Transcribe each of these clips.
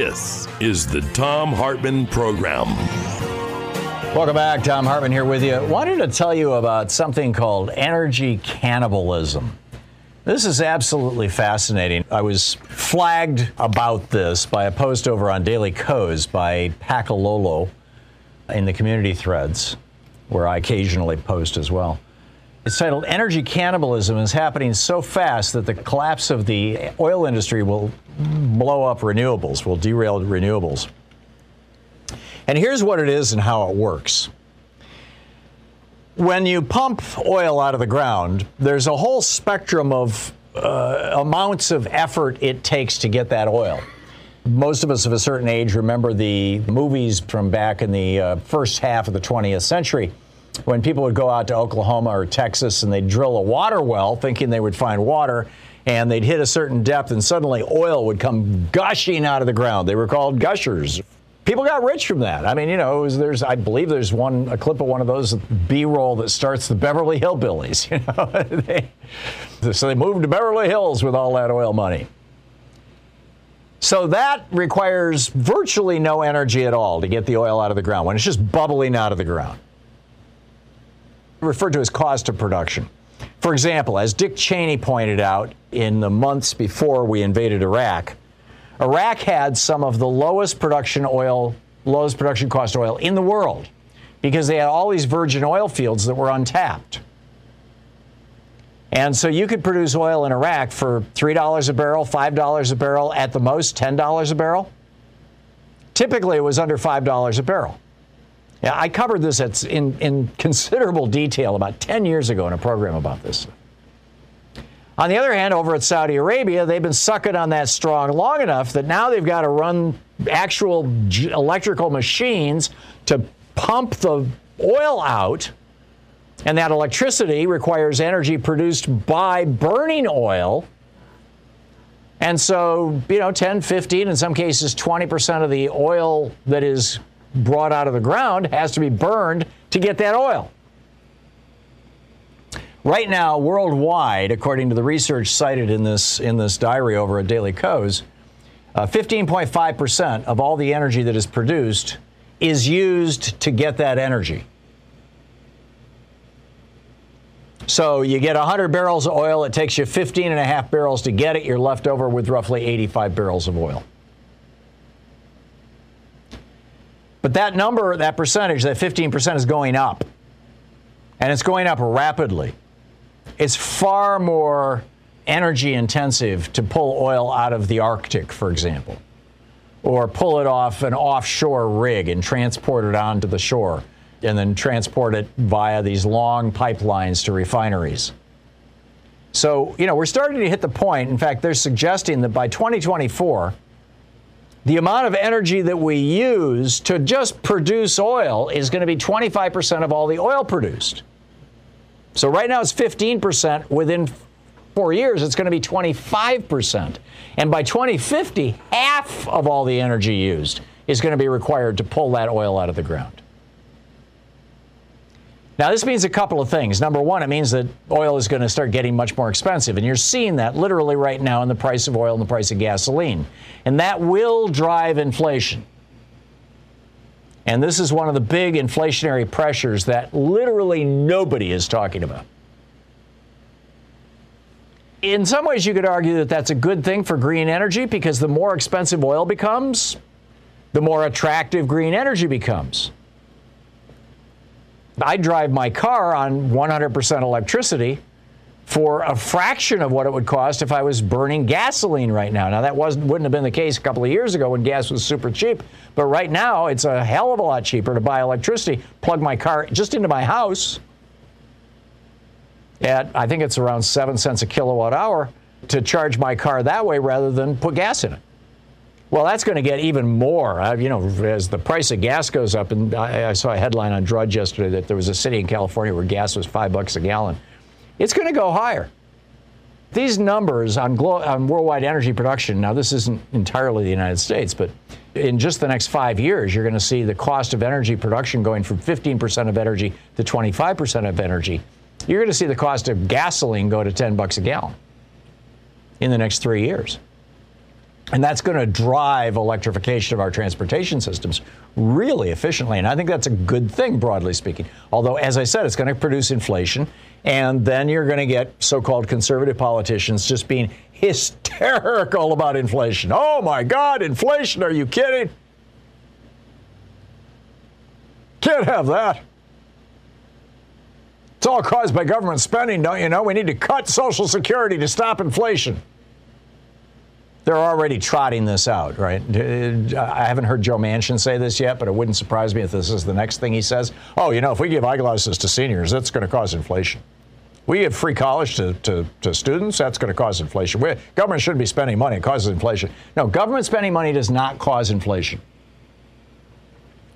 This is the Thom Hartmann Program. Welcome back. Thom Hartmann here with you. Wanted to tell you about something called energy cannibalism. This is absolutely fascinating. I was flagged about this by a post over on Daily Kos by Pakalolo in the community threads, where I occasionally post as well. It's titled Energy Cannibalism is happening so fast that the collapse of the oil industry will blow up renewables, will derail renewables. And here's what it is and how it works. When you pump oil out of the ground, there's a whole spectrum of uh, amounts of effort it takes to get that oil. Most of us of a certain age remember the movies from back in the uh, first half of the 20th century when people would go out to Oklahoma or Texas and they'd drill a water well thinking they would find water and they'd hit a certain depth and suddenly oil would come gushing out of the ground. They were called gushers. People got rich from that. I mean, you know, was, there's I believe there's one a clip of one of those B-roll that starts the Beverly Hillbillies. You know, they, so they moved to Beverly Hills with all that oil money. So that requires virtually no energy at all to get the oil out of the ground when it's just bubbling out of the ground. Referred to as cost of production. For example, as Dick Cheney pointed out in the months before we invaded Iraq, Iraq had some of the lowest production oil, lowest production cost oil in the world because they had all these virgin oil fields that were untapped. And so you could produce oil in Iraq for $3 a barrel, $5 a barrel, at the most $10 a barrel. Typically, it was under $5 a barrel. Yeah, I covered this in, in considerable detail about 10 years ago in a program about this. On the other hand, over at Saudi Arabia, they've been sucking on that strong long enough that now they've got to run actual electrical machines to pump the oil out. And that electricity requires energy produced by burning oil. And so, you know, 10, 15, in some cases 20% of the oil that is brought out of the ground has to be burned to get that oil. Right now, worldwide, according to the research cited in this, in this diary over at Daily Kos, 15.5% uh, of all the energy that is produced is used to get that energy. So you get 100 barrels of oil, it takes you 15 and a half barrels to get it, you're left over with roughly 85 barrels of oil. But that number, that percentage, that 15% is going up. And it's going up rapidly. It's far more energy intensive to pull oil out of the Arctic, for example, or pull it off an offshore rig and transport it onto the shore and then transport it via these long pipelines to refineries. So, you know, we're starting to hit the point. In fact, they're suggesting that by 2024, the amount of energy that we use to just produce oil is going to be 25% of all the oil produced. So right now it's 15%. Within four years, it's going to be 25%. And by 2050, half of all the energy used is going to be required to pull that oil out of the ground. Now, this means a couple of things. Number one, it means that oil is going to start getting much more expensive. And you're seeing that literally right now in the price of oil and the price of gasoline. And that will drive inflation. And this is one of the big inflationary pressures that literally nobody is talking about. In some ways, you could argue that that's a good thing for green energy because the more expensive oil becomes, the more attractive green energy becomes. I drive my car on 100% electricity for a fraction of what it would cost if I was burning gasoline right now. Now that wasn't wouldn't have been the case a couple of years ago when gas was super cheap, but right now it's a hell of a lot cheaper to buy electricity, plug my car just into my house at I think it's around 7 cents a kilowatt hour to charge my car that way rather than put gas in it. Well, that's going to get even more. Uh, you know, as the price of gas goes up, and I, I, saw a headline on Drudge yesterday that there was a city in California where gas was five bucks a gallon. It's going to go higher. These numbers on, glo- on worldwide energy production, now this isn't entirely the United States, but in just the next five years, you're going to see the cost of energy production going from 15% of energy to 25% of energy. You're going to see the cost of gasoline go to 10 bucks a gallon in the next three years. And that's going to drive electrification of our transportation systems really efficiently. And I think that's a good thing, broadly speaking. Although, as I said, it's going to produce inflation. And then you're going to get so called conservative politicians just being hysterical about inflation. Oh my God, inflation, are you kidding? Can't have that. It's all caused by government spending, don't you know? We need to cut Social Security to stop inflation they're already trotting this out, right? I haven't heard Joe Manchin say this yet, but it wouldn't surprise me if this is the next thing he says. Oh, you know, if we give eyeglasses to seniors, that's going to cause inflation. We give free college to, to, to students, that's going to cause inflation. We, government shouldn't be spending money, it causes inflation. No, government spending money does not cause inflation.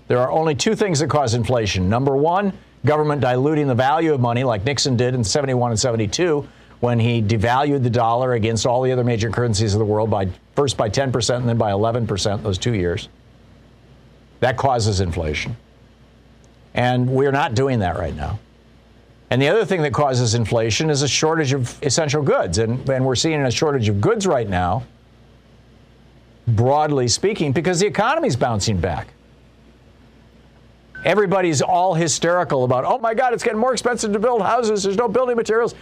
There are only two things that cause inflation. Number one, government diluting the value of money, like Nixon did in 71 and 72 when he devalued the dollar against all the other major currencies of the world by first by 10% and then by 11% those two years. That causes inflation. And we're not doing that right now. And the other thing that causes inflation is a shortage of essential goods. And, and we're seeing a shortage of goods right now, broadly speaking, because the economy's bouncing back. Everybody's all hysterical about, oh my God, it's getting more expensive to build houses. There's no building materials.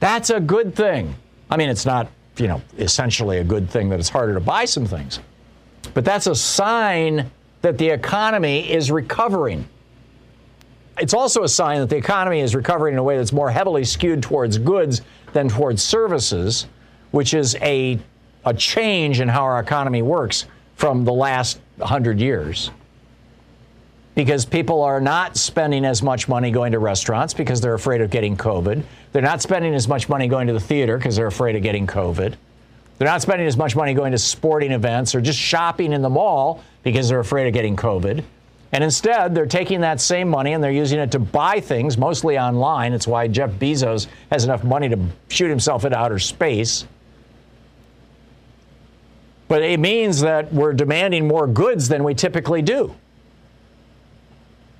That's a good thing. I mean, it's not, you know, essentially a good thing that it's harder to buy some things. But that's a sign that the economy is recovering. It's also a sign that the economy is recovering in a way that's more heavily skewed towards goods than towards services, which is a, a change in how our economy works from the last 100 years because people are not spending as much money going to restaurants because they're afraid of getting COVID. They're not spending as much money going to the theater because they're afraid of getting COVID. They're not spending as much money going to sporting events or just shopping in the mall because they're afraid of getting COVID. And instead, they're taking that same money and they're using it to buy things, mostly online. It's why Jeff Bezos has enough money to shoot himself into outer space. But it means that we're demanding more goods than we typically do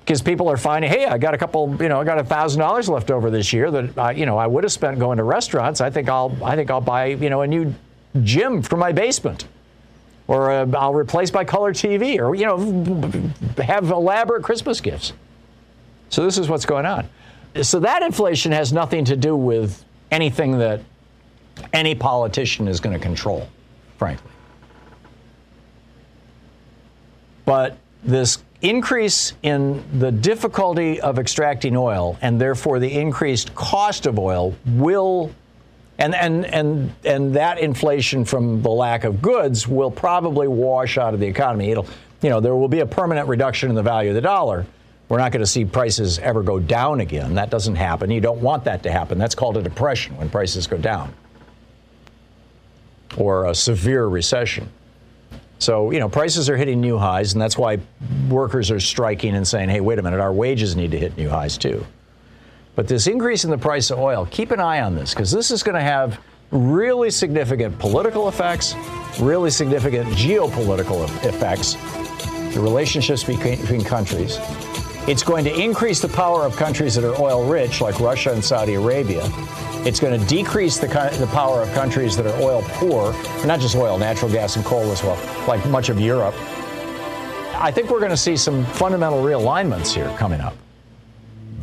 because people are finding, hey, I got a couple, you know, I got a thousand dollars left over this year that I, you know, I would have spent going to restaurants. I think I'll, I think I'll buy, you know, a new gym for my basement, or uh, I'll replace my color TV, or you know, have elaborate Christmas gifts. So this is what's going on. So that inflation has nothing to do with anything that any politician is going to control, frankly. But this increase in the difficulty of extracting oil and therefore the increased cost of oil will and and and and that inflation from the lack of goods will probably wash out of the economy. It'll you know there will be a permanent reduction in the value of the dollar. We're not going to see prices ever go down again. That doesn't happen. You don't want that to happen. That's called a depression when prices go down or a severe recession so, you know, prices are hitting new highs, and that's why workers are striking and saying, hey, wait a minute, our wages need to hit new highs too. But this increase in the price of oil, keep an eye on this because this is going to have really significant political effects, really significant geopolitical effects, the relationships between, between countries. It's going to increase the power of countries that are oil rich, like Russia and Saudi Arabia. It's going to decrease the, the power of countries that are oil poor, not just oil, natural gas and coal as well, like much of Europe. I think we're going to see some fundamental realignments here coming up.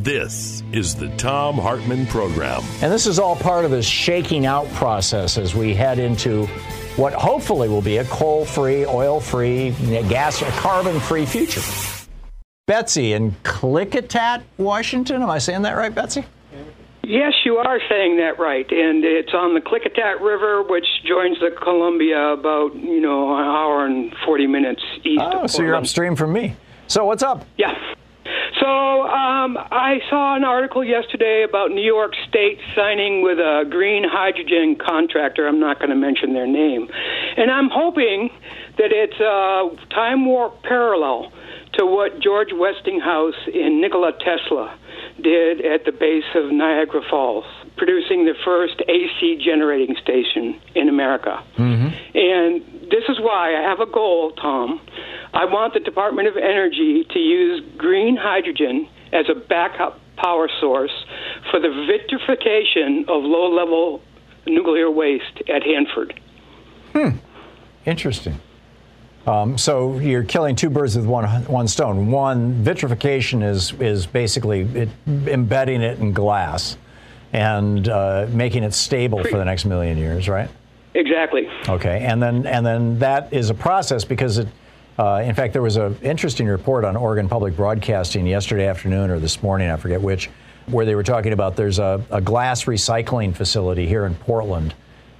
This is the Thom Hartmann Program. And this is all part of this shaking out process as we head into what hopefully will be a coal free, oil free, gas, carbon free future. Betsy in Klickitat, Washington. Am I saying that right, Betsy? Yes, you are saying that right, and it's on the Klickitat River, which joins the Columbia about you know an hour and forty minutes east. Oh, so you're upstream from me. So what's up? Yeah. So um, I saw an article yesterday about New York State signing with a green hydrogen contractor. I'm not going to mention their name, and I'm hoping that it's a time warp parallel to what George Westinghouse and Nikola Tesla did at the base of Niagara Falls, producing the first AC generating station in America. Mm-hmm. And this is why I have a goal, Tom. I want the Department of Energy to use green hydrogen as a backup power source for the vitrification of low level nuclear waste at Hanford. Hmm. Interesting. Um, so you're killing two birds with one one stone. One, vitrification is is basically it, embedding it in glass and uh, making it stable for the next million years, right? Exactly. Okay, and then and then that is a process because it. Uh, in fact, there was an interesting report on Oregon Public Broadcasting yesterday afternoon or this morning, I forget which, where they were talking about there's a, a glass recycling facility here in Portland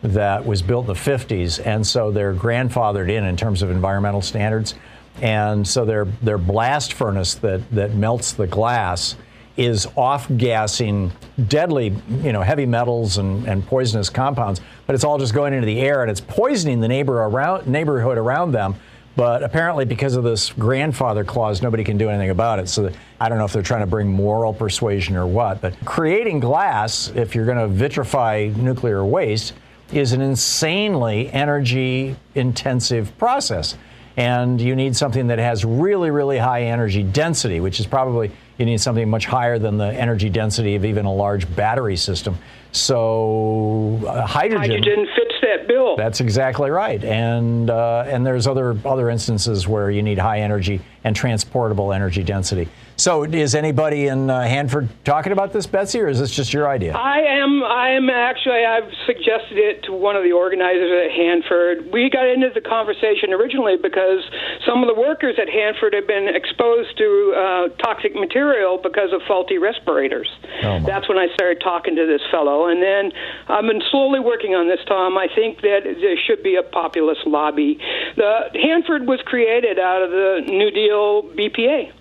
that was built in the 50s, and so they're grandfathered in in terms of environmental standards. And so their their blast furnace that that melts the glass is off gassing deadly, you know, heavy metals and, and poisonous compounds, but it's all just going into the air and it's poisoning the neighbor around neighborhood around them. But apparently, because of this grandfather clause, nobody can do anything about it. So I don't know if they're trying to bring moral persuasion or what. But creating glass, if you're going to vitrify nuclear waste, is an insanely energy intensive process. And you need something that has really, really high energy density, which is probably, you need something much higher than the energy density of even a large battery system. So uh, hydrogen, hydrogen fits that bill. That's exactly right. And uh, and there's other other instances where you need high energy and transportable energy density. So, is anybody in uh, Hanford talking about this, Betsy, or is this just your idea? I am. I am actually. I've suggested it to one of the organizers at Hanford. We got into the conversation originally because some of the workers at Hanford have been exposed to uh, toxic material because of faulty respirators. Oh That's when I started talking to this fellow, and then I've been slowly working on this, Tom. I think that there should be a populist lobby. The Hanford was created out of the New Deal BPA.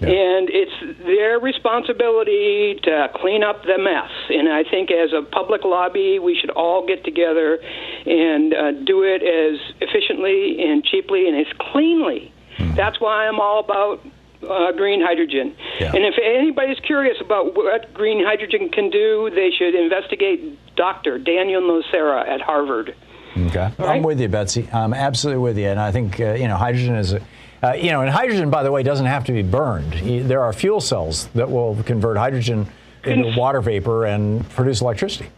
Yeah. And it's their responsibility to clean up the mess. And I think as a public lobby, we should all get together and uh, do it as efficiently and cheaply and as cleanly. Mm. That's why I'm all about uh, green hydrogen. Yeah. And if anybody's curious about what green hydrogen can do, they should investigate Dr. Daniel Nocera at Harvard. Okay. Right? I'm with you, Betsy. I'm absolutely with you. And I think, uh, you know, hydrogen is a uh, you know, and hydrogen, by the way, doesn't have to be burned. There are fuel cells that will convert hydrogen into water vapor and produce electricity.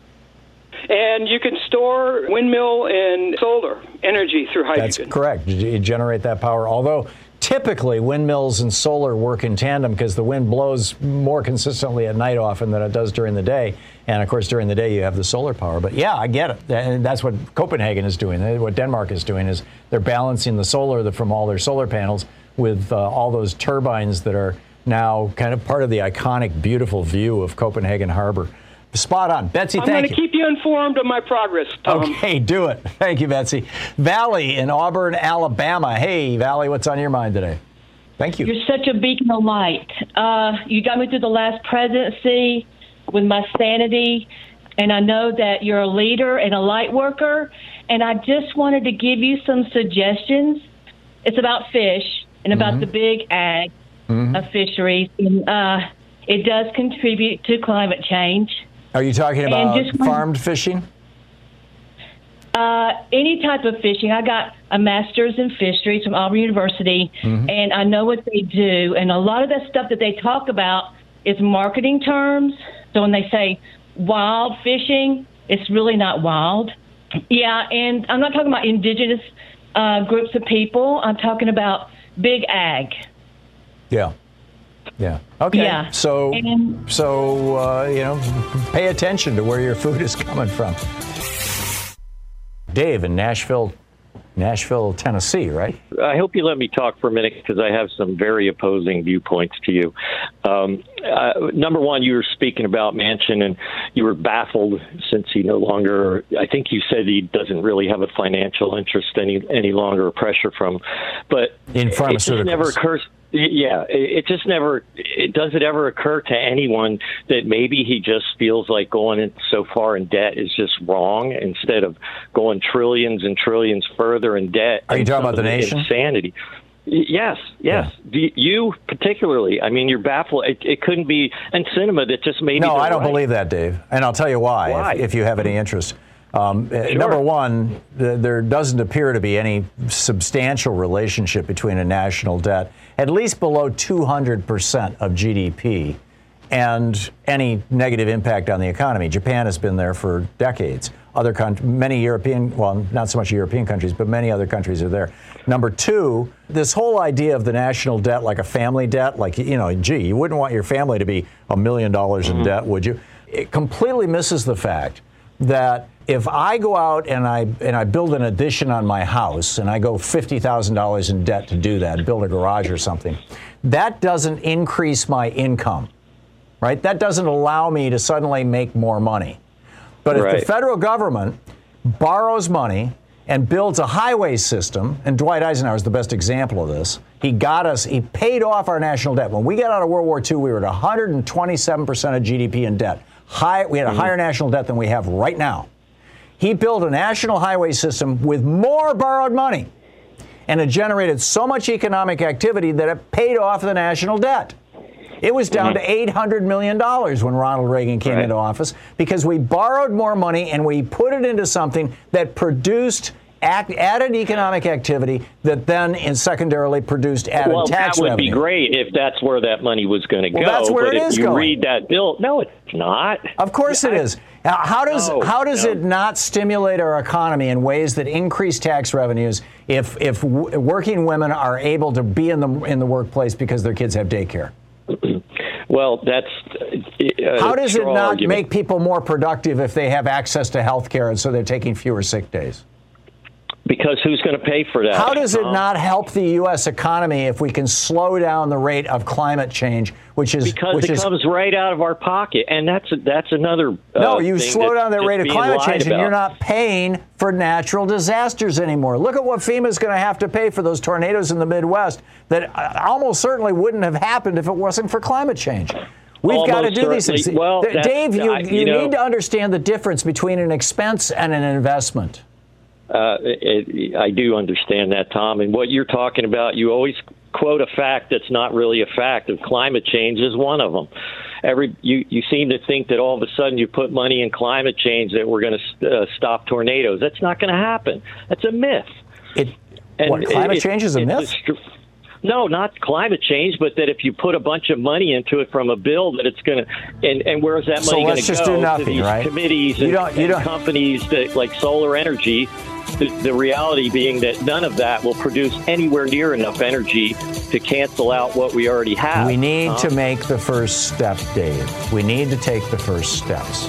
And you can store windmill and solar energy through hydrogen. That's correct. You generate that power. Although typically windmills and solar work in tandem because the wind blows more consistently at night often than it does during the day. And of course, during the day you have the solar power. But yeah, I get it. And that's what Copenhagen is doing. What Denmark is doing is they're balancing the solar from all their solar panels with uh, all those turbines that are now kind of part of the iconic, beautiful view of Copenhagen Harbor. Spot on. Betsy, I'm thank you. I'm going to keep you informed of my progress, Tom. Okay, do it. Thank you, Betsy. Valley in Auburn, Alabama. Hey, Valley, what's on your mind today? Thank you. You're such a beacon of light. Uh, you got me through the last presidency with my sanity, and I know that you're a leader and a light worker, and I just wanted to give you some suggestions. It's about fish and about mm-hmm. the big ag mm-hmm. of fisheries. And, uh, it does contribute to climate change. Are you talking about farmed fishing? Uh, any type of fishing. I got a master's in fisheries from Auburn University, and I know what they do. And a lot of that stuff that they talk about is marketing terms. So when they say wild fishing, it's really not wild. Yeah, and I'm not talking about indigenous uh, groups of people. I'm talking about big ag. Yeah. Yeah. Okay. Yeah. So, And- so uh, you know, pay attention to where your food is coming from. Dave in Nashville, Nashville, Tennessee, right? I hope you let me talk for a minute because I have some very opposing viewpoints to you. Um, uh, number one, you were speaking about Manchin, and you were baffled since he no longer. I think you said he doesn't really have a financial interest any any longer, or pressure from. But In pharmaceuticals, it just never occurs. Yeah, it just never. It does it ever occur to anyone that maybe he just feels like going in so far in debt is just wrong instead of going trillions and trillions further in debt. Are you talking about the nation? Insanity. Yes, yes. The- You particularly. I mean, you're baffled. It, it couldn't be. And Sinema that just maybe. No, I don't right. believe that, Dave. And I'll tell you why, Why? If, if you have any interest. Um, uh, Number one, th- there doesn't appear to be any substantial relationship between a national debt, at least below 200% of GDP, and any negative impact on the economy. Japan has been there for decades. Other countries, many European, well, not so much European countries, but many other countries are there. Number two, this whole idea of the national debt like a family debt, like, you know, gee, you wouldn't want your family to be a million dollars in debt, would you? It completely misses the fact that if I go out and I and I build an addition on my house and I go fifty thousand dollars in debt to do that, build a garage or something, that doesn't increase my income, right? That doesn't allow me to suddenly make more money. But if the federal government borrows money and builds a highway system, and Dwight Eisenhower is the best example of this. He got us, he paid off our national debt. When we got out of World War II, we were at 127% of GDP in debt. High, we had a mm-hmm. higher national debt than we have right now. He built a national highway system with more borrowed money. And it generated so much economic activity that it paid off the national debt. It was down to mm-hmm. $800 million when Ronald Reagan came Right. into office because we borrowed more money and we put it into something that produced act, added economic activity that then and secondarily produced added Well, tax that would revenue. be great if that's where that money was going to Well, go. that's where but it if is you going. read that bill, no, it's not. Of course it is. Now, How does No, how does no. it not stimulate our economy in ways that increase tax revenues if if w- working women are able to be in the in the workplace because their kids have daycare? Well, that's. Uh, How does it not argument. make people more productive if they have access to health care and so they're taking fewer sick days? Because who's going to pay for that? How does it Tom? not help the U.S. economy if we can slow down the rate of climate change, which is Because which it is comes right out of our pocket, and that's that's another. Uh, No, you thing slow down the just rate of climate lied change and you're not paying for natural disasters anymore. Look at what FEMA is going to have to pay for those tornadoes in the Midwest that uh, almost certainly wouldn't have happened if it wasn't for climate change. We've got to Almost do these things. Well, Dave, you, I- you you know- need to understand the difference between an expense and an investment. Uh, it, I do understand that, Tom. And what you're talking about, you always quote a fact that's not really a fact. Of climate change is one of them. Every you you seem to think that all of a sudden you put money in climate change that we're going to uh, stop tornadoes. That's not going to happen. That's a myth. It, And what, climate it- change is a myth? str- no, not climate change, but that if you put a bunch of money into it from a bill, that it's going to, and, and where's that So money going let's to go? just do to nothing, these right? Committees You and, don't- you and don't- companies that like solar energy. The, the reality being that none of that will produce anywhere near enough energy to cancel out what we already have. We need Tom. to make the first step, Dave. We need to take the first steps.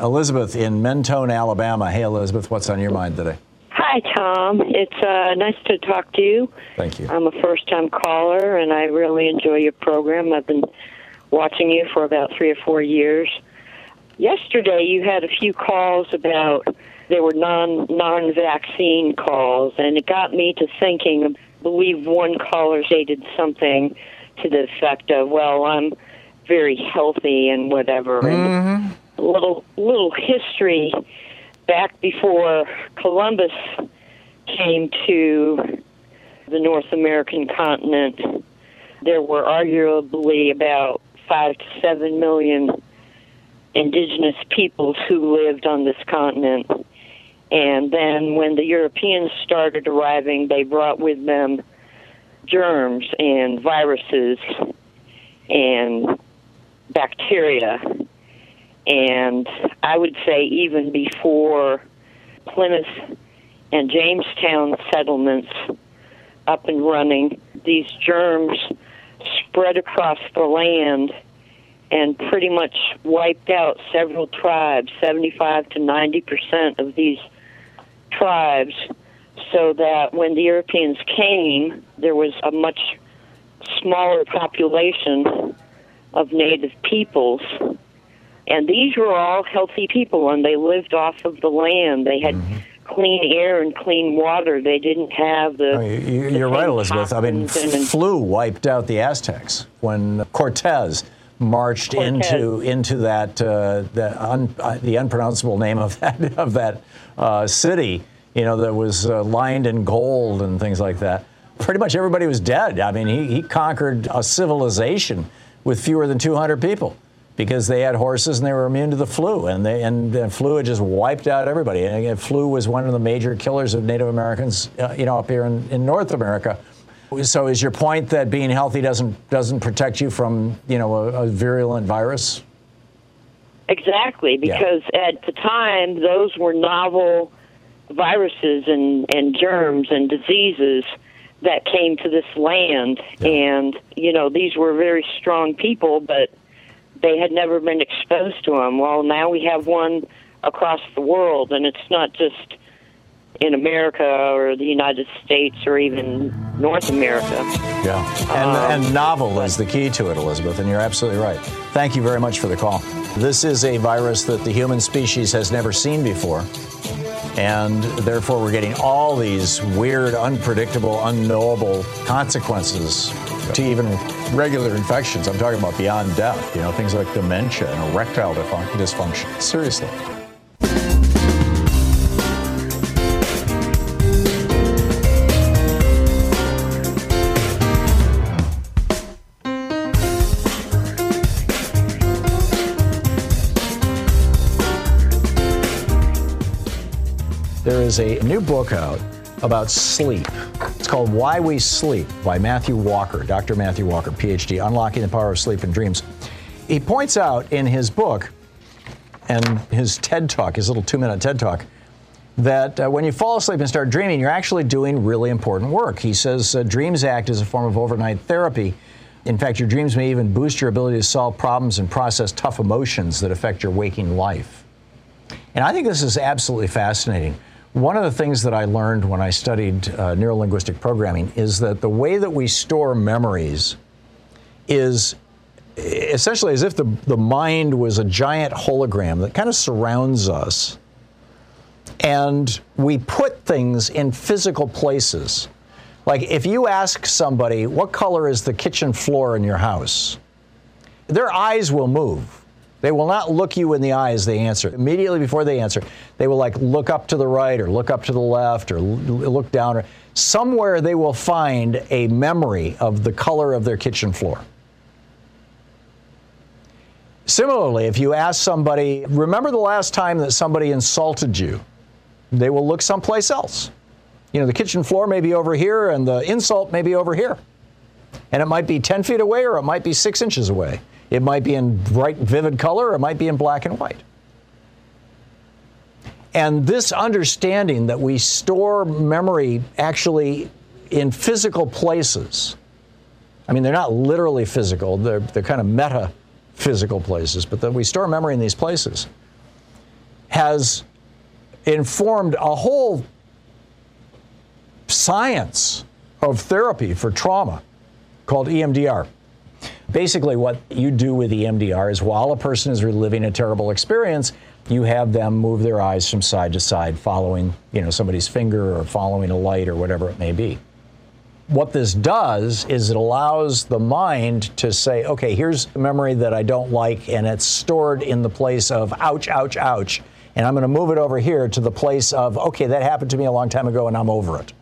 Elizabeth in Mentone, Alabama. Hey, Elizabeth, what's on your mind today? Hi, Tom. It's uh, nice to talk to you. Thank you. I'm a first time caller, and I really enjoy your program. I've been watching you for about three or four years. Yesterday, you had a few calls about they were non non vaccine calls, and it got me to thinking. I believe one caller stated something to the effect of, "Well, I'm very healthy and whatever." Mm-hmm. And a little little history back before Columbus came to the North American continent, there were arguably about five to seven million indigenous peoples who lived on this continent. And then when the Europeans started arriving, they brought with them germs and viruses and bacteria. And I would say even before Plymouth and Jamestown settlements up and running, these germs spread across the land and pretty much wiped out several tribes, 75 to 90 percent of these tribes, so that when the Europeans came, there was a much smaller population of native peoples. And these were all healthy people, and they lived off of the land. They had clean air and clean water. They didn't have the. Oh, you, you're right, Elizabeth. I mean, and- flu wiped out the Aztecs when Cortez marched Cortez. into into that uh, the, un, uh, the unpronounceable name of that of that uh, city. You know that was uh, lined in gold and things like that. Pretty much everybody was dead. I mean, he, he conquered a civilization with fewer than 200 people because they had horses and they were immune to the flu, and they and the flu had just wiped out everybody. And again, flu was one of the major killers of Native Americans, uh, you know, up here in, in North America. So, is your point that being healthy doesn't doesn't protect you from you know a, a virulent virus? Exactly, Yeah. because at the time those were novel viruses and, and germs and diseases that came to this land. And, you know, these were very strong people, but they had never been exposed to them. Well, now we have one across the world, and it's not just in America or the United States or even North America. Yeah, and, um, and novel is the key to it, Elizabeth, and you're absolutely right. Thank you very much for the call. This is a virus that the human species has never seen before, and therefore we're getting all these weird, unpredictable, unknowable consequences to even regular infections. I'm talking about beyond death, you know, things like dementia and erectile dysfunction. Seriously. A new book out about sleep. It's called Why We Sleep by Matthew Walker, Dr. Matthew Walker, PhD, Unlocking the Power of Sleep and Dreams. He points out in his book and his TED Talk, his little two minute TED Talk, that uh, when you fall asleep and start dreaming, you're actually doing really important work. He says uh, dreams act as a form of overnight therapy. In fact, your dreams may even boost your ability to solve problems and process tough emotions that affect your waking life. And I think this is absolutely fascinating. One of the things that I learned when I studied uh, neurolinguistic programming is that the way that we store memories is essentially as if the, the mind was a giant hologram that kind of surrounds us. And we put things in physical places. Like if you ask somebody, what color is the kitchen floor in your house? Their eyes will move. They will not look you in the eye as they answer. Immediately before they answer, they will like look up to the right or look up to the left or look down or somewhere they will find a memory of the color of their kitchen floor. Similarly, if you ask somebody, remember the last time that somebody insulted you, they will look someplace else. You know, the kitchen floor may be over here and the insult may be over here. And it might be 10 feet away or it might be six inches away. It might be in bright, vivid color or it might be in black and white. And this understanding that we store memory actually in physical places, I mean, they're not literally physical, they're, they're kind of meta physical places, but that we store memory in these places, has informed a whole science of therapy for trauma called EMDR. Basically, what you do with EMDR is while a person is reliving a terrible experience, you have them move their eyes from side to side, following you know somebody's finger or following a light or whatever it may be. What this does is it allows the mind to say, okay, here's a memory that I don't like, and it's stored in the place of ouch, ouch, ouch, and I'm going to move it over here to the place of okay, that happened to me a long time ago, and I'm over it.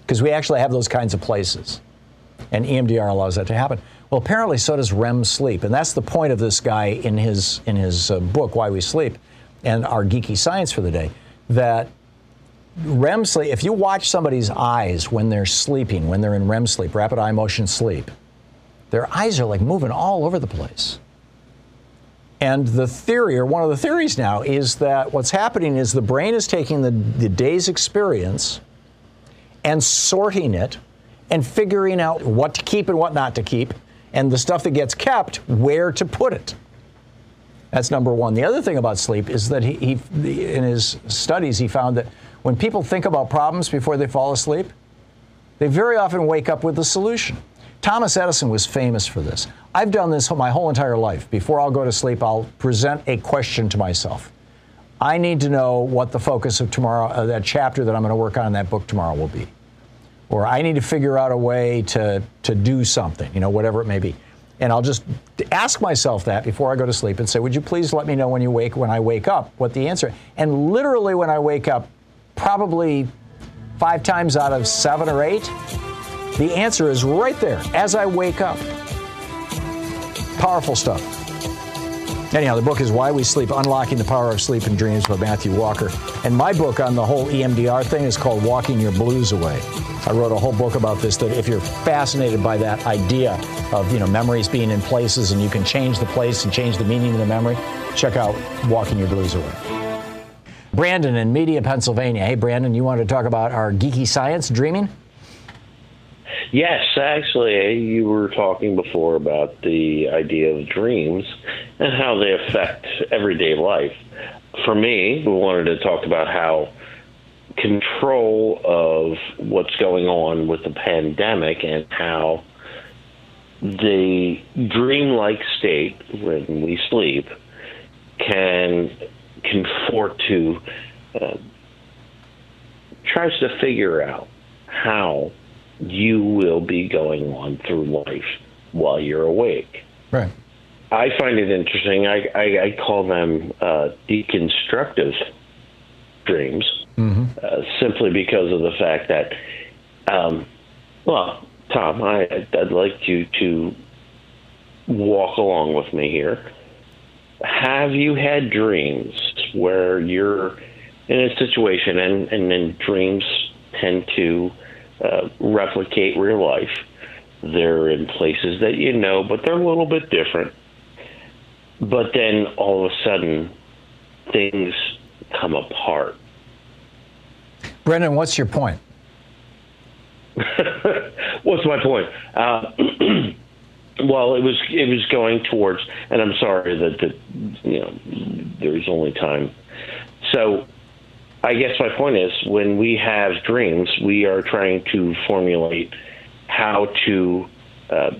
Because we actually have those kinds of places, and EMDR allows that to happen. Well, apparently, so does REM sleep, and that's the point of this guy in his in his uh, book, Why We Sleep, and our geeky science for the day. That REM sleep. If you watch somebody's eyes when they're sleeping, when they're in REM sleep, rapid eye motion sleep, their eyes are like moving all over the place. And the theory, or one of the theories now, is that what's happening is the brain is taking the, the day's experience and sorting it and figuring out what to keep and what not to keep and the stuff that gets kept, where to put it. That's number one. The other thing about sleep is that he, he, in his studies, he found that when people think about problems before they fall asleep, they very often wake up with the solution. Thomas Edison was famous for this. I've done this my whole entire life. Before I'll go to sleep, I'll present a question to myself. I need to know what the focus of tomorrow, uh, that chapter that I'm going to work on in that book tomorrow will be or I need to figure out a way to, to do something, you know, whatever it may be. And I'll just ask myself that before I go to sleep and say, would you please let me know when you wake, when I wake up, what the answer? Is? And literally when I wake up, probably five times out of seven or eight, the answer is right there as I wake up. Powerful stuff. Anyhow, the book is Why We Sleep Unlocking the Power of Sleep and Dreams by Matthew Walker. And my book on the whole EMDR thing is called Walking Your Blues Away. I wrote a whole book about this that if you're fascinated by that idea of, you know, memories being in places and you can change the place and change the meaning of the memory, check out Walking Your Blues Away. Brandon in Media, Pennsylvania. Hey, Brandon, you wanted to talk about our geeky science, dreaming? Yes, actually, you were talking before about the idea of dreams and how they affect everyday life. For me, we wanted to talk about how control of what's going on with the pandemic and how the dreamlike state when we sleep can conform to uh, tries to figure out how you will be going on through life while you're awake. Right. I find it interesting. I, I, I call them uh, deconstructive dreams. Uh, simply because of the fact that, um, well, Tom, I, I'd like you to walk along with me here. Have you had dreams where you're in a situation and, and then dreams tend to uh, replicate real life? They're in places that you know, but they're a little bit different. But then all of a sudden, things come apart Brendan, what's your point? what's my point? Uh, well, it was it was going towards, and I'm sorry that that you know there's only time. So, I guess my point is when we have dreams, we are trying to formulate how to uh,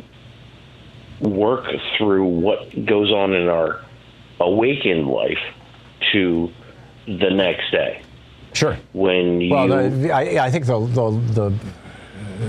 work through what goes on in our awakened life to the next day. Sure. When you well, the, I, I, think the, the, the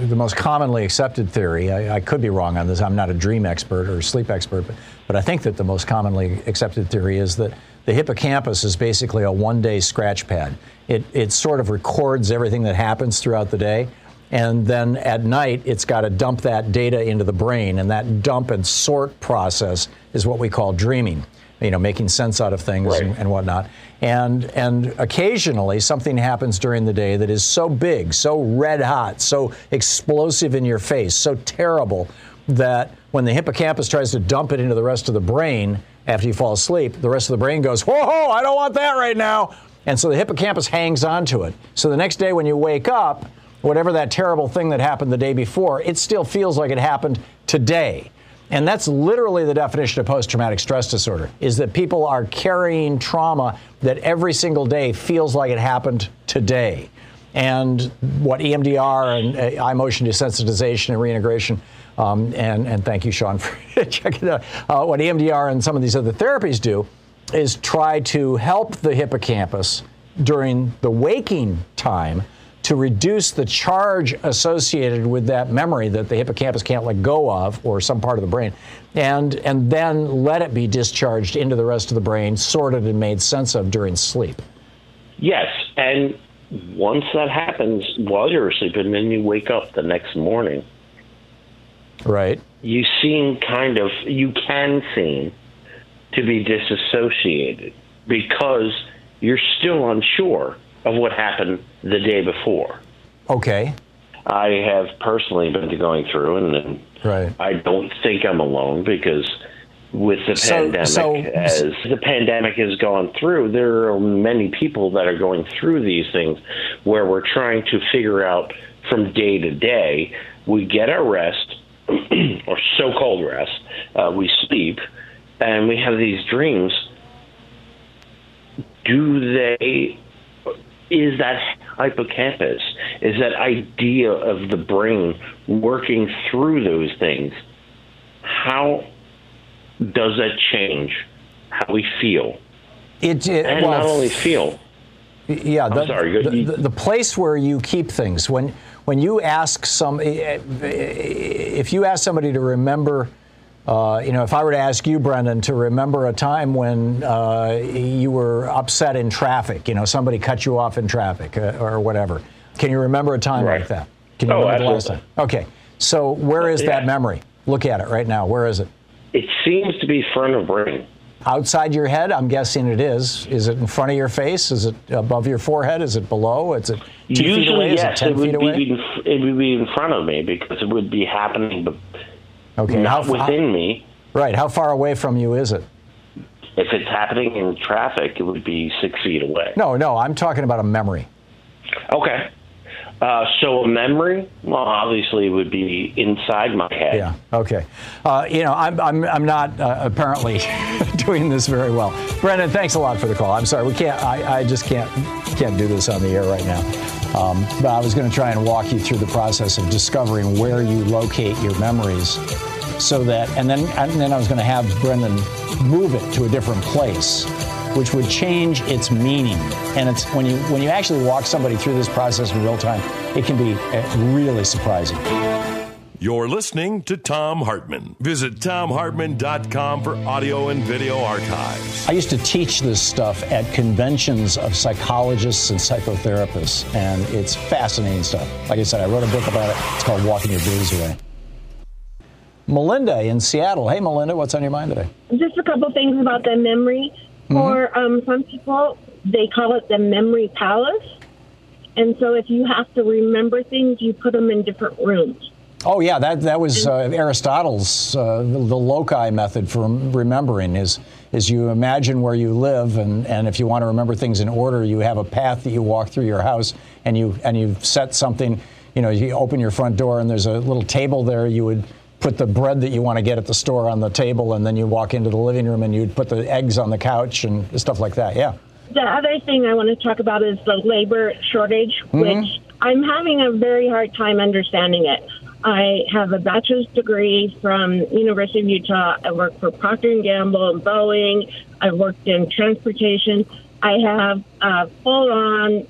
the most commonly accepted theory, I, I, could be wrong on this, I'm not a dream expert or sleep expert, but, but I think that the most commonly accepted theory is that the hippocampus is basically a one day scratch pad. It, it sort of records everything that happens throughout the day. And then at night, it's got to dump that data into the brain. And that dump and sort process is what we call dreaming. you know, making sense out of things Right. and, and whatnot. And and occasionally something happens during the day that is so big, so red hot, so explosive in your face, so terrible that when the hippocampus tries to dump it into the rest of the brain after you fall asleep, the rest of the brain goes, "Whoa, whoa I don't want that right now." And so the hippocampus hangs on to it. So the next day when you wake up, whatever that terrible thing that happened the day before, it still feels like it happened today. And that's literally the definition of post traumatic stress disorder is that people are carrying trauma that every single day feels like it happened today. And what EMDR and uh, eye motion desensitization and reintegration, um, and, and thank you, Sean, for checking that. Uh, what EMDR and some of these other therapies do is try to help the hippocampus during the waking time to reduce the charge associated with that memory that the hippocampus can't let go of or some part of the brain. And and then let it be discharged into the rest of the brain sorted and made sense of during sleep. Yes, and once that happens while you're asleep, and then you wake up the next morning, right. you seem kind of you can seem to be disassociated because you're still unsure of what happened the day before. okay I have personally been going through, and, and right I don't think I'm alone because with the So- pandemic, so- as the pandemic has gone through, there are many people that are going through these things where we're trying to figure out from day to day. We get our rest, or so called rest, uh, we sleep, and we have these dreams. Do they is that hippocampus, is that idea of the brain working through those things, how does that change how we feel? it, it And well, not only feel, Yeah, the, sorry, the, the, place where you keep things when when you ask some if you ask somebody to remember. Uh, you know, if I were to ask you, Brendan, to remember a time when uh, you were upset in traffic, you know, somebody cut you off in traffic uh, or whatever, can you remember a time like that? Can you Oh, remember the last absolutely. time? Okay, so where is that memory? Look at it right now. Where is it? it seems to be front of brain. Outside your head? I'm guessing it is. Is it in front of your face? Is it above your forehead? Is it below? Is it two feet Usually, away? Is it yes, ten it would feet away? be in, it would be in front of me because it would be happening, but Okay, not how, within me. Right. How far away from you is it? If it's happening in traffic, it would be six feet away. No, no. I'm talking about a memory. Okay. Uh, so a memory, well, obviously, would be inside my head. Yeah. Okay. Uh, you know, I'm, I'm, I'm not uh, apparently doing this very well. Brendan, thanks a lot for the call. I'm sorry. We can't. I, I just can't can't do this on the air right now. Um, but I was going to try and walk you through the process of discovering where you locate your memories, so that and then and then I was going to have Brendan move it to a different place, which would change its meaning. And it's when you when you actually walk somebody through this process in real time, it can be uh, really surprising. You're listening to Thom Hartmann. Visit ThomHartmann.com for audio and video archives. I used to teach this stuff at conventions of psychologists and psychotherapists, and it's fascinating stuff. Like I said, I wrote a book about it. It's called Walking Your Blues Away. Melinda in Seattle. Hey, Melinda, what's on your mind today? Just a couple things about the memory. For um, some people, they call it the memory palace. And so if you have to remember things, you put them in different rooms. Oh yeah, that that was uh, Aristotle's uh, the, the loci method for remembering is is you imagine where you live and, and if you want to remember things in order, you have a path that you walk through your house and you and you set something. You know, you open your front door and there's a little table there. You would put the bread that you want to get at the store on the table, and then you walk into the living room and you'd put the eggs on the couch and stuff like that. Yeah. The other thing I want to talk about is the labor shortage, which I'm having a very hard time understanding it. I have a bachelor's degree from University of Utah. I work for Procter and Gamble and Boeing. I've worked in transportation. I have a full-on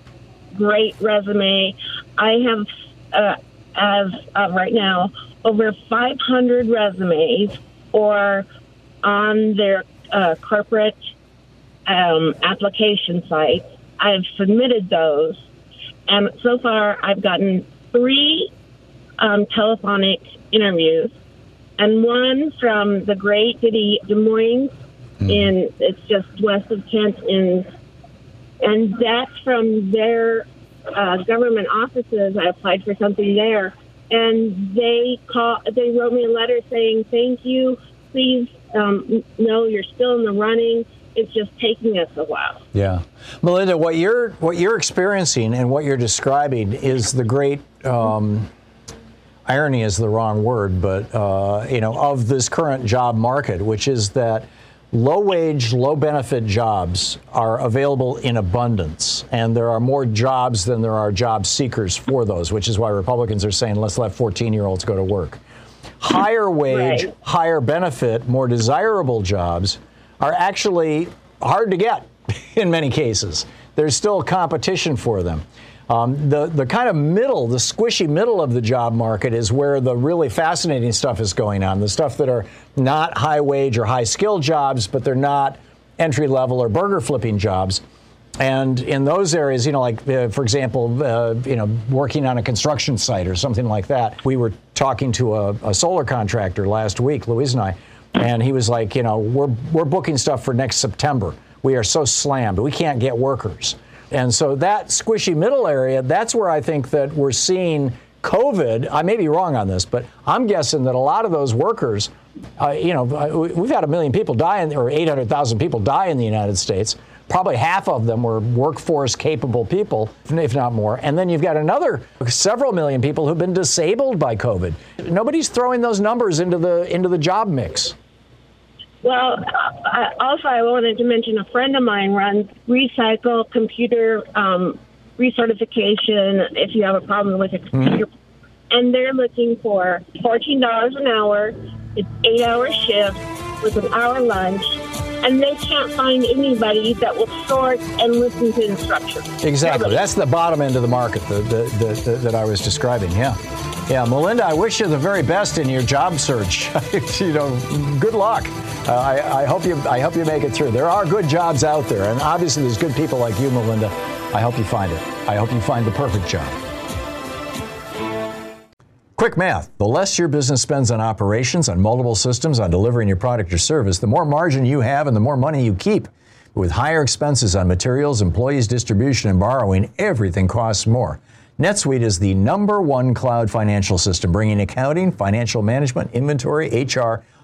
great resume. I have, uh, as of right now, over 500 resumes or on their uh, corporate um, application site. I've submitted those, and so far I've gotten three um, telephonic interviews and one from the great city Des Moines in it's just west of 10th in and that's from their uh, government offices. I applied for something there, and they call they wrote me a letter saying thank you. Please um, no, you're still in the running. It's just taking us a while. Yeah, Melinda, what you're what you're experiencing and what you're describing is the great. Um, irony is the wrong word, but uh, you know, of this current job market, which is that low wage, low benefit jobs are available in abundance, and there are more jobs than there are job seekers for those, which is why Republicans are saying let's let 14 year olds go to work. Higher wage, right. higher benefit, more desirable jobs are actually hard to get in many cases. There's still competition for them. Um, the, the kind of middle, the squishy middle of the job market is where the really fascinating stuff is going on. The stuff that are not high wage or high skill jobs, but they're not entry level or burger flipping jobs. And in those areas, you know, like uh, for example, uh, you know, working on a construction site or something like that. We were talking to a, a solar contractor last week, Louise and I, and he was like, you know, we're we're booking stuff for next September. We are so slammed, we can't get workers. And so that squishy middle area, that's where I think that we're seeing COVID. I may be wrong on this, but I'm guessing that a lot of those workers, uh, you know, uh, we've had a million people die, in, or 800,000 people die in the United States. Probably half of them were workforce capable people, if not more. And then you've got another several million people who've been disabled by COVID. Nobody's throwing those numbers into the into the job mix. Well, I, also I wanted to mention a friend of mine runs Recycle Computer um, Recertification. If you have a problem with a mm-hmm. computer, mm-hmm. and they're looking for fourteen dollars an hour. It's eight hour shift with an hour lunch, and they can't find anybody that will sort and listen to instructions. Exactly. That's the bottom end of the market the, the, the, that I was describing. Yeah. Yeah, Melinda, I wish you the very best in your job search. you know, good luck. Uh, I, I, hope you I hope you make it through. There are good jobs out there, and obviously there's good people like you, Melinda. I hope you find it. I hope you find the perfect job. Quick math. The less your business spends on operations, on multiple systems, on delivering your product or service, the more margin you have and the more money you keep. But With higher expenses on materials, employees, distribution, and borrowing, everything costs more. NetSuite is the number one cloud financial system, bringing accounting, financial management, inventory, HR,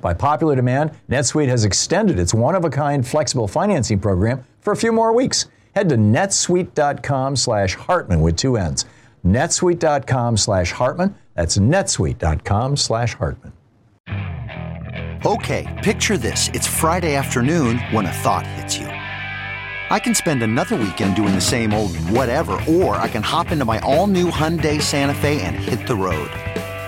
By popular demand, NetSuite has extended its one-of-a-kind flexible financing program for a few more weeks. Head to netsuite.com slash Hartmann with two N's. netsuite.com slash Hartmann. That's netsuite.com slash Hartmann. Okay, picture this. It's Friday afternoon when a thought hits you. I can spend another weekend doing the same old whatever, or I can hop into my all-new Hyundai Santa Fe and hit the road.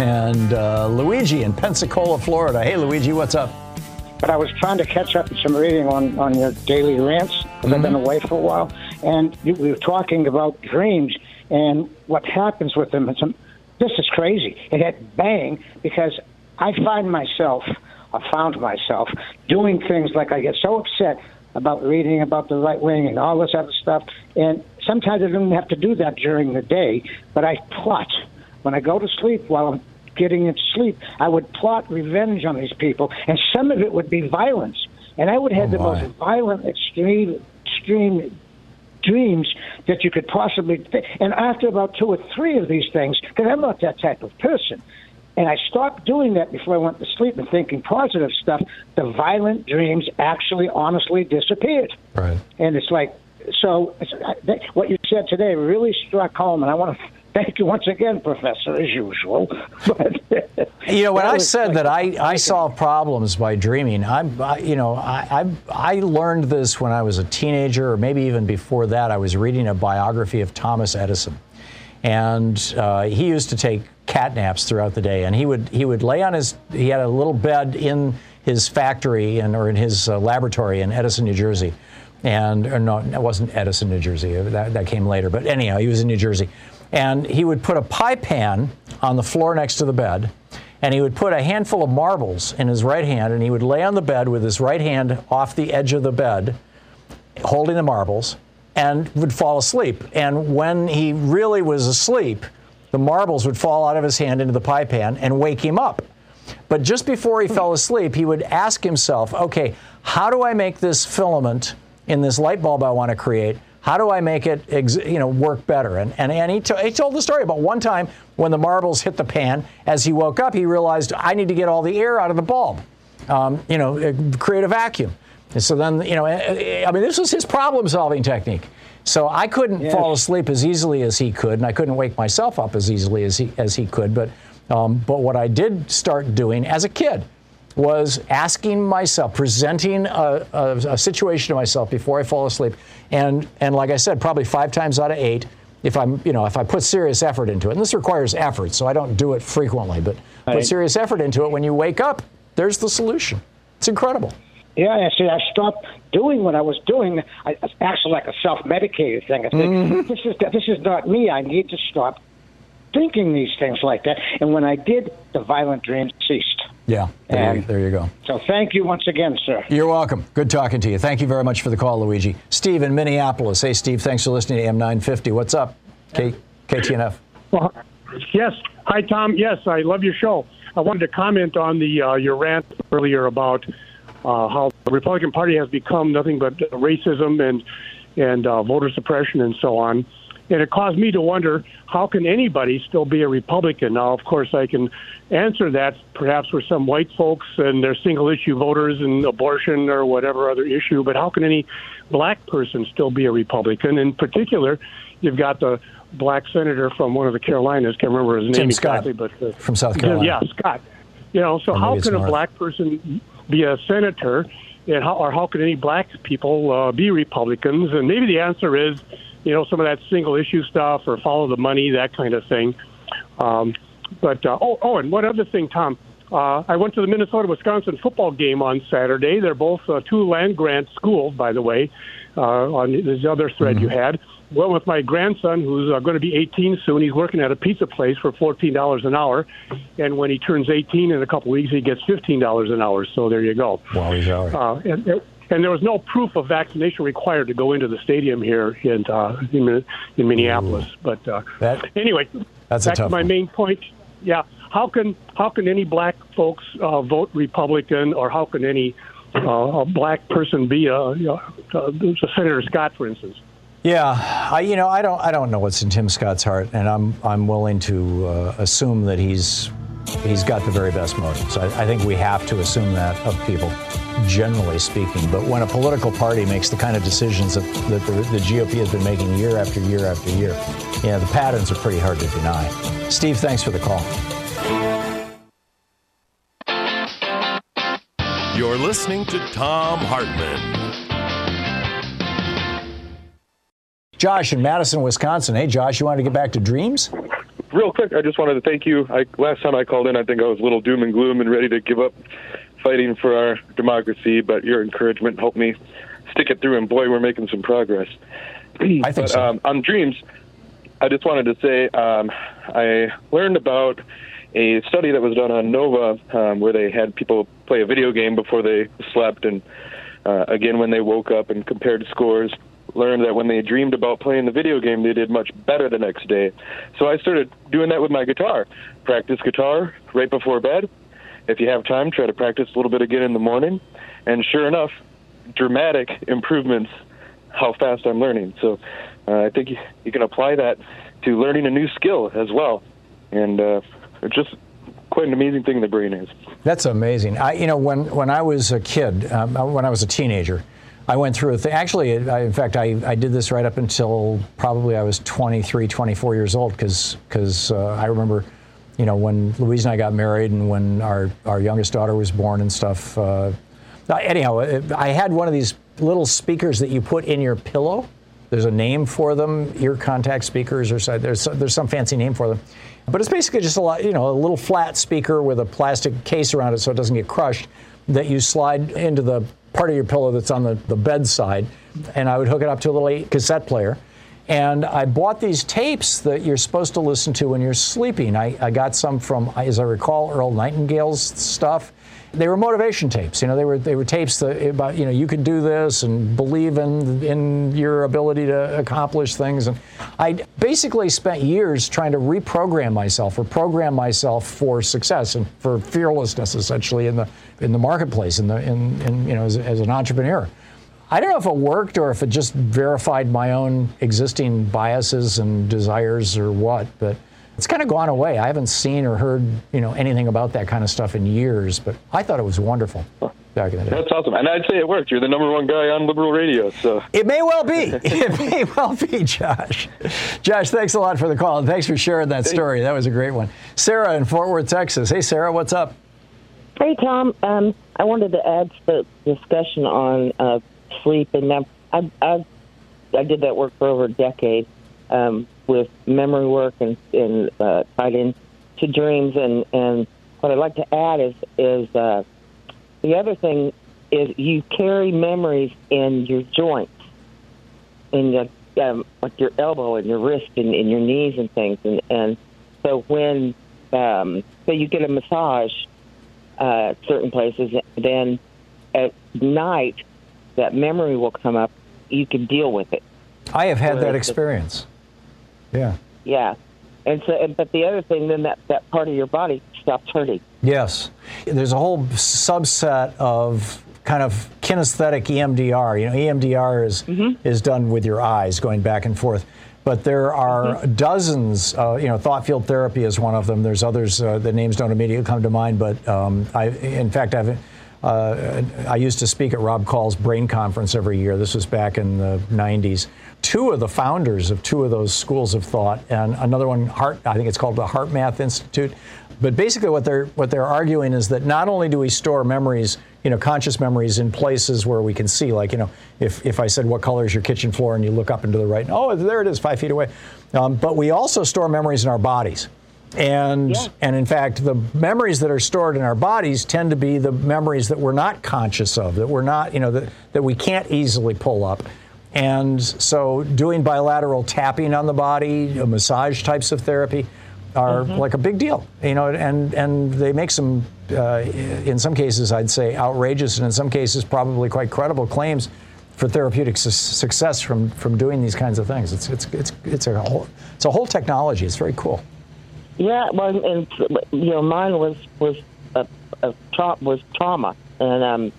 And uh, Luigi in Pensacola, Florida. Hey, Luigi, what's up? But I was trying to catch up with some reading on, on your daily rants because mm-hmm. I've been mm-hmm. away for a while. And you, we were talking about dreams and what happens with them. And some, this is crazy. It had bang because I find myself, I found myself doing things like I get so upset about reading about the right wing and all this other stuff. And sometimes I don't have to do that during the day, but I plot when I go to sleep while I'm getting into sleep, I would plot revenge on these people, and some of it would be violence. And I would have oh the most violent, extreme, extreme dreams that you could possibly. Th- and after about two or three of these things, because I'm not that type of person, and I stopped doing that before I went to sleep and thinking positive stuff, the violent dreams actually honestly disappeared. Right. And it's like, so it's, what you said today really struck home, and I want to thank you once again, Professor, as usual. But, You know, when I said that I, I solve problems by dreaming, I'm, I, you know, I, I, I learned this when I was a teenager, or maybe even before that. I was reading a biography of Thomas Edison, and uh, he used to take cat naps throughout the day, and he would he would lay on his he had a little bed in his factory and or in his uh, laboratory in Edison, New Jersey, and or no, it wasn't Edison, New Jersey. That, that came later, but anyhow, he was in New Jersey, and he would put a pie pan on the floor next to the bed and he would put a handful of marbles in his right hand and he would lay on the bed with his right hand off the edge of the bed holding the marbles and would fall asleep. And when he really was asleep the marbles would fall out of his hand into the pie pan and wake him up. But just before he fell asleep he would ask himself okay how do i make this filament in this light bulb i want to create how do I make it, ex- you know, work better? And and, and he, to- he told the story about one time when the marbles hit the pan. As he woke up, he realized I need to get all the air out of the bulb, um, you know, uh, create a vacuum. And so then, you know, I I mean, this was his problem-solving technique. So I couldn't Yes. fall asleep as easily as he could, and I couldn't wake myself up as easily as he as he could. But um, but what I did start doing as a kid was asking myself, presenting a, a, a situation to myself before I fall asleep, and and like I said, probably five times out of eight, if I'm you know if I put serious effort into it, and this requires effort, so I don't do it frequently, but Right. put serious effort into it. When you wake up, there's the solution. It's incredible. Yeah, I see. I stopped doing what I was doing. I, it's actually like a self-medicated thing. I think Mm-hmm. this is this is not me. I need to stop thinking these things like that. And when I did, the violent dreams ceased. Yeah, there, you, And- there you go. So thank you once again, sir. You're welcome. Good talking to you. Thank you very much for the call, Luigi. Steve in Minneapolis. Hey, Steve, thanks for listening to M950. What's up? K- KTNF. Well, yes. Hi, Tom. Yes, I love your show. I wanted to comment on the uh, your rant earlier about uh, how the Republican Party has become nothing but racism and and uh, voter suppression and so on. And it caused me to wonder how can anybody still be a Republican? Now, of course, I can answer that perhaps for some white folks and their single issue voters and abortion or whatever other issue, but how can any black person still be a Republican? In particular, you've got the black senator from one of the Carolinas, can't remember his Tim name Scott exactly, but uh, from South Carolina. Yeah, Scott. You know, so how can a North. black person be a senator, and how or how can any black people uh, be Republicans? And maybe the answer is, you know, some of that single issue stuff or follow the money, that kind of thing. Um, but uh, oh, oh, and one other thing, Tom. Uh, I went to the Minnesota Wisconsin football game on Saturday. They're both uh, two land grant schools, by the way. Uh, on this other thread you had, went with my grandson, who's uh, going to be 18 soon. He's working at a pizza place for $14 an hour, and when he turns 18 in a couple weeks, he gets $15 an hour. So there you go. Wow, he's all right. Uh, and, and there was no proof of vaccination required to go into the stadium here in uh, in, in Minneapolis. But uh, That- anyway, that's back to my one. main point. Yeah, how can how can any black folks uh, vote Republican, or how can any uh, a black person be a, a, a Senator Scott, for instance? Yeah, I, you know, I don't, I don't know what's in Tim Scott's heart, and I'm, I'm willing to uh, assume that he's, he's got the very best motives. I, I think we have to assume that of people, generally speaking. But when a political party makes the kind of decisions that, that the, the GOP has been making year after year after year, yeah, the patterns are pretty hard to deny. Steve, thanks for the call. You're listening to Thom Hartmann. Josh in Madison, Wisconsin. Hey, Josh, you wanted to get back to dreams? Real quick, I just wanted to thank you. I, last time I called in, I think I was a little doom and gloom and ready to give up fighting for our democracy, but your encouragement helped me stick it through, and boy, we're making some progress. I think but, so. Um, on dreams, I just wanted to say um, I learned about a study that was done on Nova um, where they had people play a video game before they slept, and uh, again when they woke up and compared scores. Learned that when they dreamed about playing the video game, they did much better the next day. So I started doing that with my guitar. Practice guitar right before bed. If you have time, try to practice a little bit again in the morning. And sure enough, dramatic improvements how fast I'm learning. So uh, I think you, you can apply that to learning a new skill as well. And uh, just quite an amazing thing the brain is. That's amazing. I, you know, when when I was a kid, um, when I was a teenager, I went through a thing. Actually, I, in fact, I, I did this right up until probably I was 23, 24 years old, because because uh, I remember, you know, when Louise and I got married, and when our our youngest daughter was born and stuff. Uh, anyhow, I had one of these little speakers that you put in your pillow. There's a name for them, ear contact speakers, or so, there's there's some fancy name for them. But it's basically just a lot, you know, a little flat speaker with a plastic case around it so it doesn't get crushed that you slide into the part of your pillow that's on the, the bedside. And I would hook it up to a little cassette player. And I bought these tapes that you're supposed to listen to when you're sleeping. I, I got some from, as I recall, Earl Nightingale's stuff they were motivation tapes. You know, they were they were tapes that eh, about you know you could do this and believe in in your ability to accomplish things. And I basically spent years trying to reprogram myself or program myself for success and for fearlessness, essentially in the in the marketplace, in the in, in you know as, as an entrepreneur. I don't know if it worked or if it just verified my own existing biases and desires or what, but it's kind of gone away. I haven't seen or heard, you know, anything about that kind of stuff in years, but I thought it was wonderful back in the day. That's awesome. And I'd say it worked. You're the number one guy on liberal radio, so. It may well be. it may well be, Josh. Josh, thanks a lot for the call, and thanks for sharing that story. That was a great one. Sarah in Fort Worth, Texas. Hey, Sarah, what's up? Hey, Tom. Um, I wanted to add to the discussion on uh, sleep, and I, I, I did that work for over a decade. Um, with memory work and, and uh, tied in to dreams. And, and what I'd like to add is is uh, the other thing is you carry memories in your joints, in your um, like your elbow and your wrist and, and your knees and things. And, and so when um, so you get a massage uh, certain places, then at night that memory will come up. You can deal with it. I have had that experience. Yeah. Yeah. And so, but the other thing, then that, that part of your body stops hurting. Yes. There's a whole subset of kind of kinesthetic EMDR. You know, EMDR is mm-hmm. is done with your eyes, going back and forth. But there are mm-hmm. dozens. Uh, you know, thought field therapy is one of them. There's others. Uh, the names don't immediately come to mind, but um, I, in fact, I've. Uh, I used to speak at Rob Kall's Brain Conference every year. This was back in the 90s two of the founders of two of those schools of thought, and another one, Heart, I think it's called the HeartMath Institute. But basically, what they're what they're arguing is that not only do we store memories, you know, conscious memories in places where we can see, like you know, if if I said what color is your kitchen floor, and you look up and to the right, oh, there it is, five feet away. Um, but we also store memories in our bodies. And yeah. and in fact, the memories that are stored in our bodies tend to be the memories that we're not conscious of, that we're not, you know, that, that we can't easily pull up. And so, doing bilateral tapping on the body, massage types of therapy, are mm-hmm. like a big deal, you know. And and they make some, uh, in some cases, I'd say outrageous, and in some cases, probably quite credible claims for therapeutic su- success from from doing these kinds of things. It's it's it's it's a whole it's a whole technology. It's very cool. Yeah, well, and you know, mine was was a, a tra- was trauma, and um,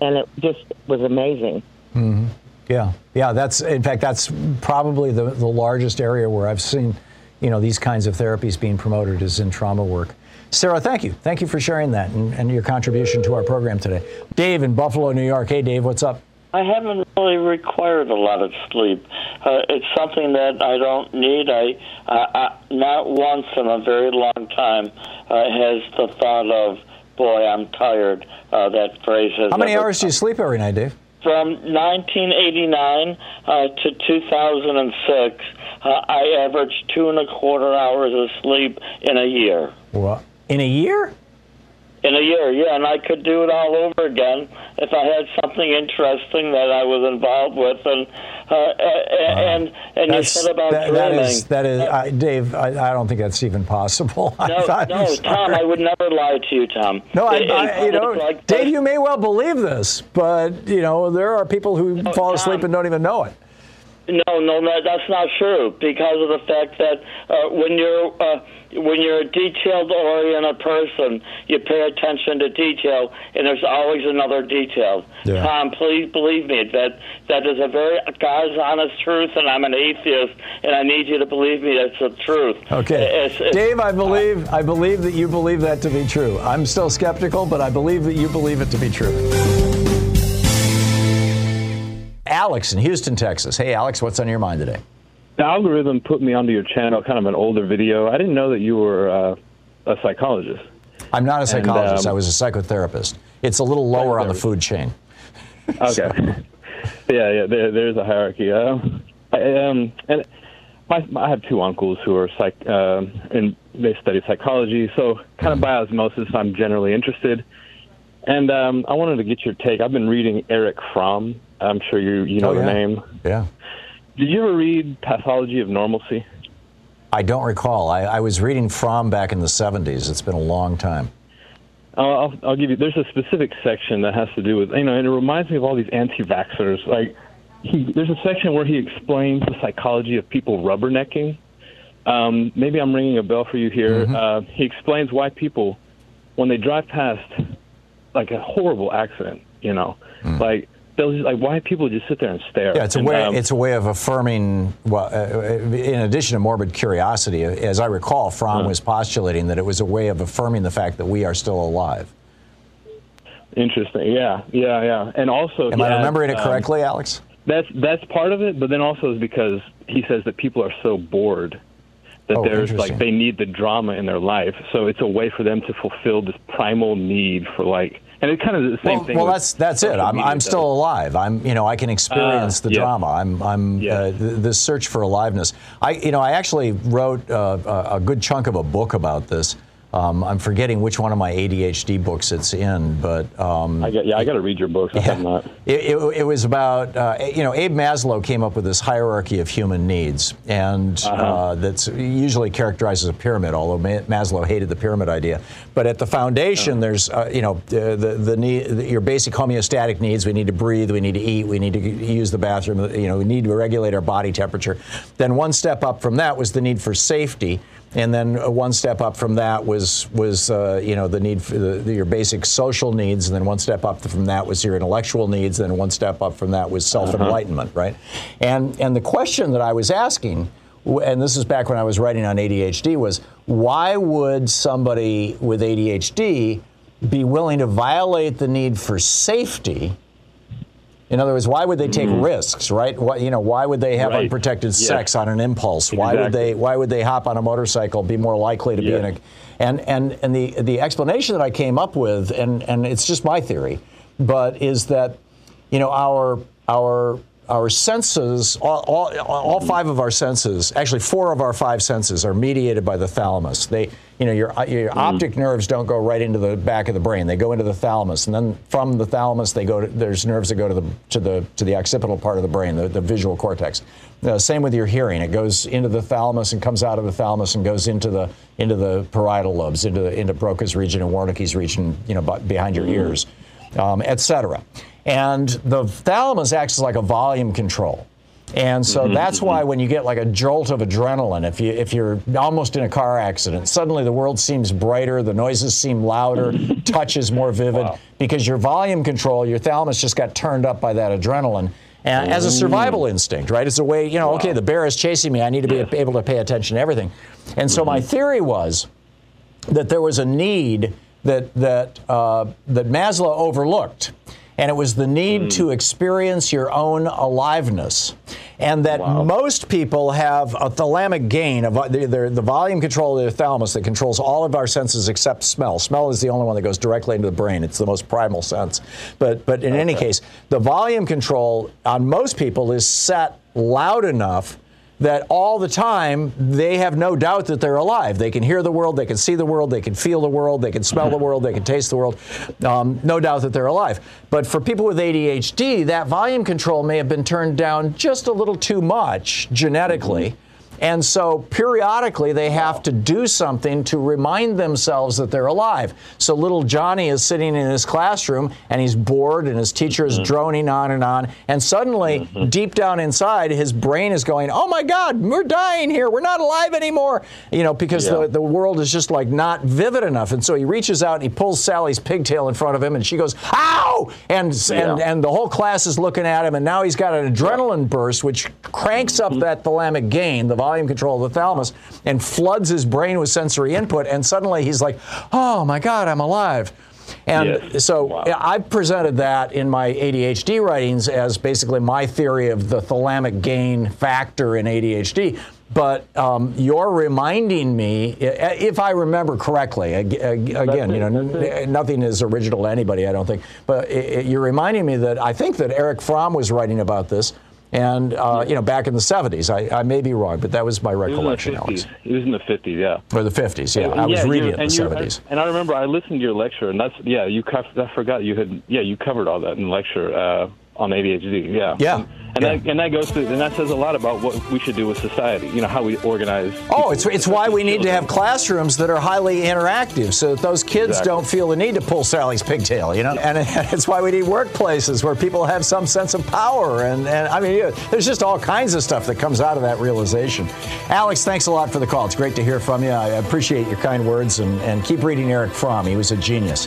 and it just was amazing. Mm-hmm. Yeah, yeah. That's in fact that's probably the the largest area where I've seen, you know, these kinds of therapies being promoted is in trauma work. Sarah, thank you. Thank you for sharing that and, and your contribution to our program today. Dave in Buffalo, New York. Hey, Dave, what's up? I haven't really required a lot of sleep. Uh, it's something that I don't need. I, uh, I not once in a very long time uh, has the thought of, "Boy, I'm tired." Uh, that phrase has. How many hours come. do you sleep every night, Dave? From 1989 uh, to 2006, uh, I averaged two and a quarter hours of sleep in a year. What? In a year? In a year, yeah, and I could do it all over again if I had something interesting that I was involved with, and uh, and and you said about that, dreaming. That is, that is I, Dave. I, I, don't think that's even possible. No, no, Tom. I would never lie to you, Tom. No, I, I you know, like Dave. You may well believe this, but you know there are people who no, fall asleep Tom, and don't even know it. No, no, no, that's not true because of the fact that uh, when you're uh, when you're a detailed oriented person, you pay attention to detail, and there's always another detail. Yeah. Tom, please believe me that that is a very God's honest truth, and I'm an atheist, and I need you to believe me. That's the truth. Okay, It's- it's- Dave, I believe I believe that you believe that to be true. I'm still skeptical, but I believe that you believe it to be true. Alex in Houston, Texas. Hey, Alex, what's on your mind today? The algorithm put me onto your channel, kind of an older video. I didn't know that you were uh, a psychologist. I'm not a And, psychologist. um, I was a psychotherapist. It's a little lower on the food chain. Okay. yeah, yeah. There, there's a hierarchy. Um, I, um, and my, I have two uncles who are psych, um and they study psychology. So, kind of by osmosis, I'm generally interested. And um, I wanted to get your take. I've been reading Erich Fromm. I'm sure you you know Oh, the name. Yeah. Did you ever read Pathology of Normalcy? I don't recall. I, I was reading Fromm back in the 70s. It's been a long time. Uh, I'll, I'll give you. There's a specific section that has to do with you know, and it reminds me of all these anti-vaxxers. Like, he, there's a section where he explains the psychology of people rubbernecking. Um, maybe I'm ringing a bell for you here. Mm-hmm. Uh, he explains why people, when they drive past, like a horrible accident, you know, like they'll just like why people just sit there and stare. Yeah, it's a And, way. um, it's a way of affirming. Well, uh, in addition to morbid curiosity, as I recall, Fromm was postulating that it was a way of affirming the fact that we are still alive. Interesting. Yeah, yeah, yeah. And also, Am I remembering it um, correctly, Alex? That's that's part of it, but then also is because he says that people are so bored that Oh, there's like they need the drama in their life, so it's a way for them to fulfill this primal need for like, and it's kind of the same well, thing. well, that's that's it. I'm, I'm does. still alive. I'm you know I can experience Ah, the yeah. drama. I'm I'm uh, th- this search for aliveness. I you know I actually wrote uh, a, a good chunk of a book about this. Um, I'm forgetting which one of my ADHD books it's in, but um, I got, yeah, I got to read your book. Not. It, it, it was about, uh, you know, Abe Maslow came up with this hierarchy of human needs, and uh Uh-huh. that's usually characterized as a pyramid, although Maslow hated the pyramid idea. But at the foundation, there's, uh, you know, the, the, the need, the, your basic homeostatic needs. We need to breathe, we need to eat, we need to use the bathroom, you know, we need to regulate our body temperature. Then one step up from that was the need for safety. And then uh, one step up from that was was uh, you know the need for the, the- your basic social needs, and then one step up from that was your intellectual needs, and then one step up from that was self enlightenment, right? And and the question that I was asking, and this is back when I was writing on ADHD, was why would somebody with ADHD be willing to violate the need for safety? In other words, why would they take mm-hmm. risks, right? Why, you know, why would they have Right. unprotected Yeah. sex on an impulse? Why would they? Why would they hop on a motorcycle? Be more likely to be in a, and and and the the explanation that I came up with, and and it's just my theory, but is that, you know, our our our senses, all, all, all five of our senses, actually four of our five senses are mediated by the thalamus. They, you know, your, your optic nerves don't go right into the back of the brain. They go into the thalamus, and then from the thalamus, they go to, there's nerves that go to the, to the, to the occipital part of the brain, the, the visual cortex. Uh, same with your hearing. It goes into the thalamus and comes out of the thalamus and goes into the, into the parietal lobes, into, the, into Broca's region and Wernicke's region, you know, behind your ears, um, et cetera. And the thalamus acts as like a volume control. And so mm-hmm. that's why mm-hmm. when you get like a jolt of adrenaline, if you if you're almost in a car accident, suddenly the world seems brighter, the noises seem louder, touch is more vivid because your volume control, your thalamus just got turned up by that adrenaline. And as a survival instinct, right? It's a way, you know, okay, the bear is chasing me. I need to be able to pay attention to everything. And so my mm-hmm. theory was that there was a need that that uh, that Maslow overlooked, and it was the need to experience your own aliveness, and that most people have a thalamic gain of uh, the, the, the volume control of the thalamus that controls all of our senses except smell. Smell is the only one that goes directly into the brain. It's the most primal sense. But but in any case, the volume control on most people is set loud enough that all the time they have no doubt that they're alive. They can hear the world, they can see the world, they can feel the world, they can smell the world, they can taste the world. Um, no doubt that they're alive. But for people with ADHD, that volume control may have been turned down just a little too much genetically. And so periodically they have to do something to remind themselves that they're alive. So little Johnny is sitting in his classroom and he's bored and his teacher is mm-hmm. droning on and on. And suddenly, mm-hmm. deep down inside, his brain is going, Oh my God, we're dying here. We're not alive anymore. You know, because Yeah. the, the world is just like not vivid enough. And so he reaches out and he pulls Sally's pigtail in front of him and she goes, Ow! And, and, Yeah. and the whole class is looking at him. And now he's got an adrenaline burst, which cranks up mm-hmm. that thalamic gain, the volume control of the thalamus, and floods his brain with sensory input. And suddenly he's like, Oh my God, I'm alive. And so yeah, I've presented that in my ADHD writings as basically my theory of the thalamic gain factor in ADHD. But um, you're reminding me, if I remember correctly, ag- ag- again, you know, nothing is original to anybody, I don't think. But i- i- you're reminding me that I think that Erich Fromm was writing about this, and uh, you know, back in the 70s. I, I may be wrong, but that was my recollection, It was in the recollection, Alex. 50s. It was in the 50s, yeah. Or the 50s, yeah. I was Yeah, reading it in and the you're- 70s. And I remember I listened to your lecture, and that's yeah. You I forgot you had yeah you covered all that in the lecture uh, on ADHD. Yeah. Yeah. And, and that and that goes to and that says a lot about what we should do with society. You know how we organize. Oh, it's, it's why we need to have classrooms that are highly interactive so that those kids Exactly. don't feel the need to pull Sally's pigtail, you know? And it's why we need workplaces where people have some sense of power. And, and I mean, yeah, there's just all kinds of stuff that comes out of that realization. Alex, thanks a lot for the call. It's great to hear from you. I appreciate your kind words and, and keep reading Erich Fromm. He was a genius.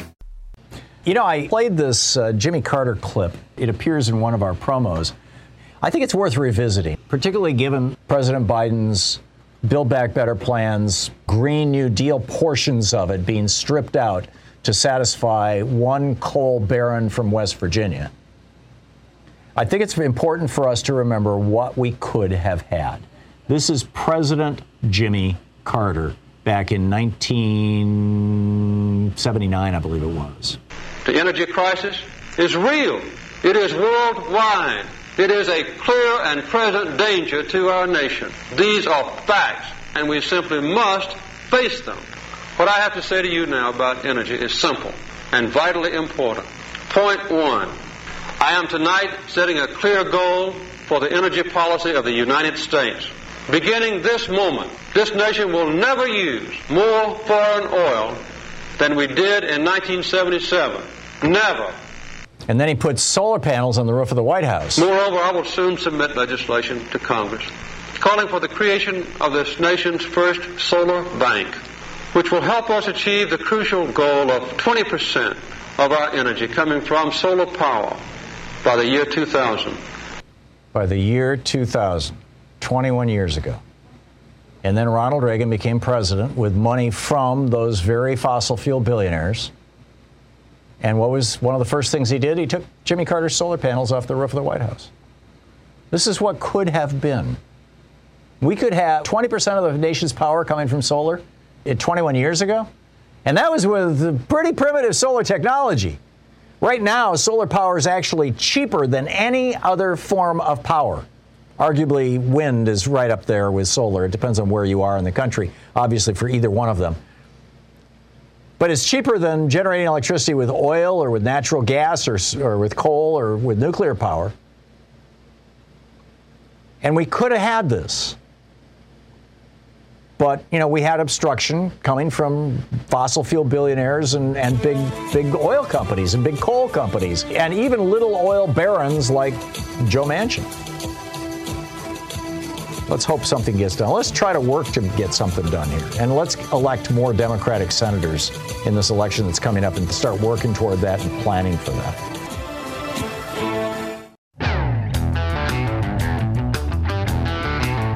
You know, I played this uh, Jimmy Carter clip. It appears in one of our promos. I think it's worth revisiting, particularly given President Biden's Build Back Better plans, Green New Deal portions of it being stripped out to satisfy one coal baron from West Virginia. I think it's important for us to remember what we could have had. This is President Jimmy Carter back in 1979, I believe it was. The energy crisis is real. It is worldwide. It is a clear and present danger to our nation. These are facts, and we simply must face them. What I have to say to you now about energy is simple and vitally important. Point one. I am tonight setting a clear goal for the energy policy of the United States. Beginning this moment, this nation will never use more foreign oil than we did in 1977. Never. And then he put solar panels on the roof of the White House. Moreover, I will soon submit legislation to Congress calling for the creation of this nation's first solar bank, which will help us achieve the crucial goal of 20% of our energy coming from solar power by the year 2000. By the year 2000, 21 years ago. And then Ronald Reagan became president with money from those very fossil fuel billionaires. And what was one of the first things he did? He took Jimmy Carter's solar panels off the roof of the White House. This is what could have been. We could have 20% of the nation's power coming from solar eh, 21 years ago. And that was with pretty primitive solar technology. Right now, solar power is actually cheaper than any other form of power. Arguably, wind is right up there with solar. It depends on where you are in the country, obviously, for either one of them. But it's cheaper than generating electricity with oil or with natural gas or, or with coal or with nuclear power. And we could have had this. But, you know, we had obstruction coming from fossil fuel billionaires and, and big, big oil companies and big coal companies, and even little oil barons like Joe Manchin. Let's hope something gets done. Let's try to work to get something done here. And let's elect more Democratic senators in this election that's coming up and start working toward that and planning for that.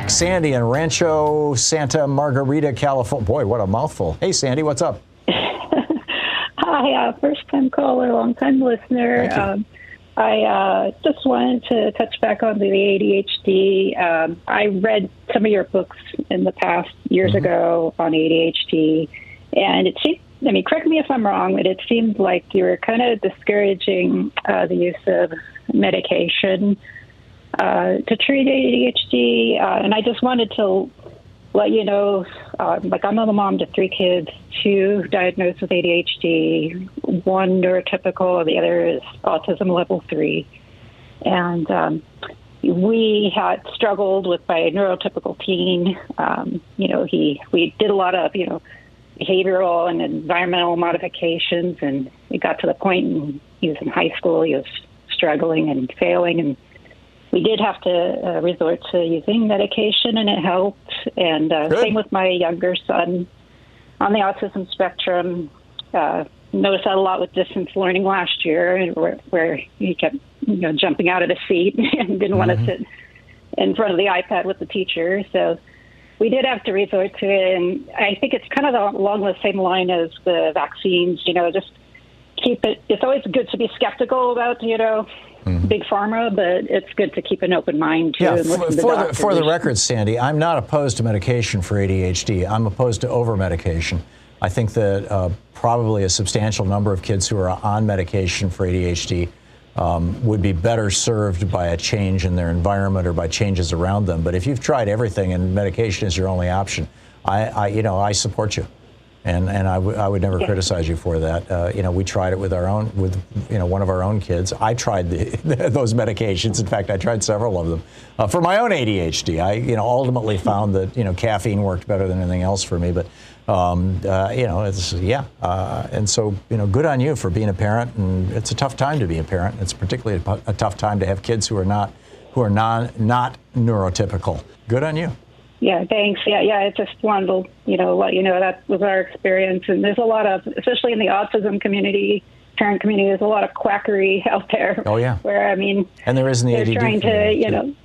Sandy in Rancho Santa Margarita, California. Boy, what a mouthful. Hey, Sandy, what's up? Hi, uh, first time caller, long time listener. Um, I uh, just wanted to touch back on the ADHD. Um, I read some of your books in the past years Mm-hmm. ago on ADHD, and it seemed, I mean, correct me if I'm wrong, but it seemed like you were kind of discouraging uh, the use of medication uh, to treat ADHD. Uh, and I just wanted to let you know, uh, like I'm a mom to three kids, two diagnosed with ADHD, one neurotypical, the other is autism level three. And um, we had struggled with my neurotypical teen. Um, you know, he we did a lot of you know behavioral and environmental modifications, and it got to the point in, he was in high school, he was struggling and failing, and we did have to uh, resort to using medication, and it helped. And uh, same with my younger son on the autism spectrum. Uh, noticed that a lot with distance learning last year, where, where he kept you know jumping out of the seat and didn't want to sit in front of the iPad with the teacher. So we did have to resort to it, and I think it's kind of along the same line as the vaccines. You know, just keep it. It's always good to be skeptical about you know big pharma, but it's good to keep an open mind too. Yeah, for, to for the, doctors. for the record, Sandy, I'm not opposed to medication for ADHD. I'm opposed to over medication. I think that uh, probably a substantial number of kids who are on medication for ADHD um, would be better served by a change in their environment or by changes around them. But if you've tried everything and medication is your only option, I, I you know, I support you. And, and I, I would never Yeah. criticize you for that. Uh, you know, we tried it with our own, with you know, one of our own kids. I tried the, those medications. In fact, I tried several of them uh, for my own ADHD. I, you know, ultimately found that you know caffeine worked better than anything else for me. But um, uh, you know, it's yeah. Uh, and so you know, good on you for being a parent. And it's a tough time to be a parent. It's particularly a, a tough time to have kids who are not, who are non, not neurotypical. Good on you. Yeah, thanks. Yeah, yeah. I just wanted to, you know, let you know that was our experience. And there's a lot of, especially in the autism community, parent community, there's a lot of quackery out there. Oh, yeah. Where I mean, And there is in the they're ADD trying to, you too. know,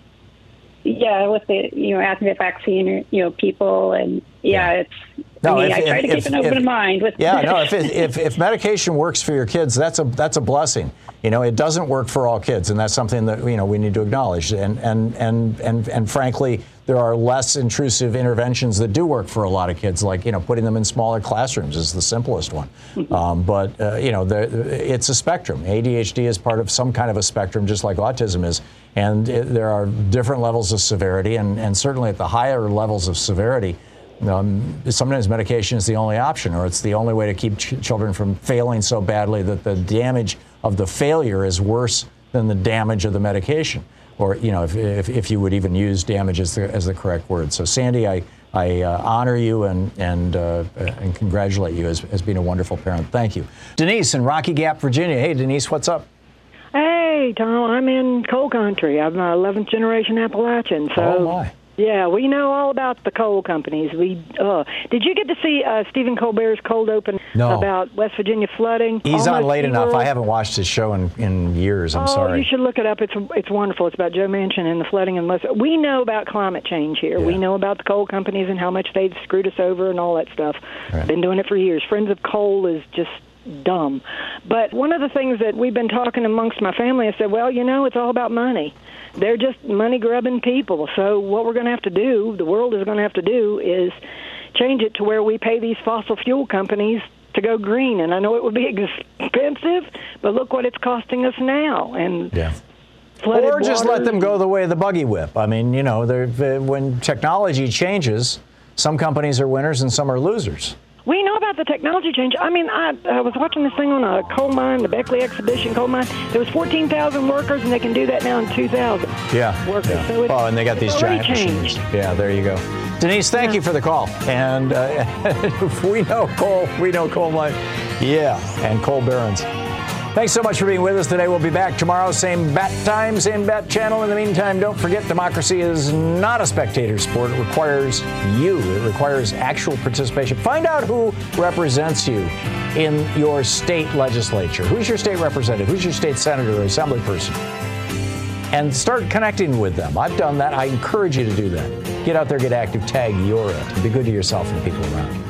yeah, with the you know the vaccine, you know, people, and yeah, it's. No, if- I try if- to keep if- an open mind with. Yeah, no. If, if if medication works for your kids, that's a that's a blessing. You know, it doesn't work for all kids, and that's something that you know we need to acknowledge. And and and and and frankly, there are less intrusive interventions that do work for a lot of kids, like you know putting them in smaller classrooms is the simplest one. Um, but uh, you know, there, it's a spectrum. ADHD is part of some kind of a spectrum, just like autism is. And it, there are different levels of severity, and, and certainly at the higher levels of severity, um, sometimes medication is the only option, or it's the only way to keep ch- children from failing so badly that the damage of the failure is worse than the damage of the medication. Or, you know, if, if, if you would even use damage as the, as the correct word. So, Sandy, I, I uh, honor you and, and, uh, and congratulate you as, as being a wonderful parent. Thank you. Denise in Rocky Gap, Virginia. Hey, Denise, what's up? Hey, Thom, I'm in coal country. I'm an 11th generation Appalachian. So, Oh, my. Yeah, we know all about the coal companies. We uh, did you get to see uh, Stephen Colbert's cold open No. about West Virginia flooding? He's on Almost late enough. I haven't watched his show in, in years. I'm oh, sorry. you should look it up. It's it's wonderful. It's about Joe Manchin and the flooding in West. We know about climate change here. We know about the coal companies and how much they've screwed us over and all that stuff. Been doing it for years. Friends of Coal is just dumb. But one of the things that we've been talking amongst my family, I said, well, you know, it's all about money. They're just money grubbing people. So what we're going to have to do, the world is going to have to do, is change it to where we pay these fossil fuel companies to go green. And I know it would be expensive, but look what it's costing us now. And yeah. or just let them go the way of the buggy whip. I mean, you know, they're- they- when technology changes, some companies are winners and some are losers. We know about the technology change. I mean, I, I was watching this thing on a coal mine, the Beckley Exhibition coal mine. There was 14,000 workers, and they can do that now in 2,000. Yeah. Workers. yeah. So oh, and they got these giant machines. Yeah, there you go. Denise, thank you for the call. And uh, we know coal, we know coal mine. Yeah, and coal barons. Thanks so much for being with us today. We'll be back tomorrow, same bat time, same bat channel. In the meantime, don't forget democracy is not a spectator sport. It requires you, it requires actual participation. Find out who represents you in your state legislature. Who's your state representative? Who's your state senator or assembly person? and start connecting with them. I've done that. I encourage you to do that. Get out there, get active, tag you're it, be good to yourself and the people around you.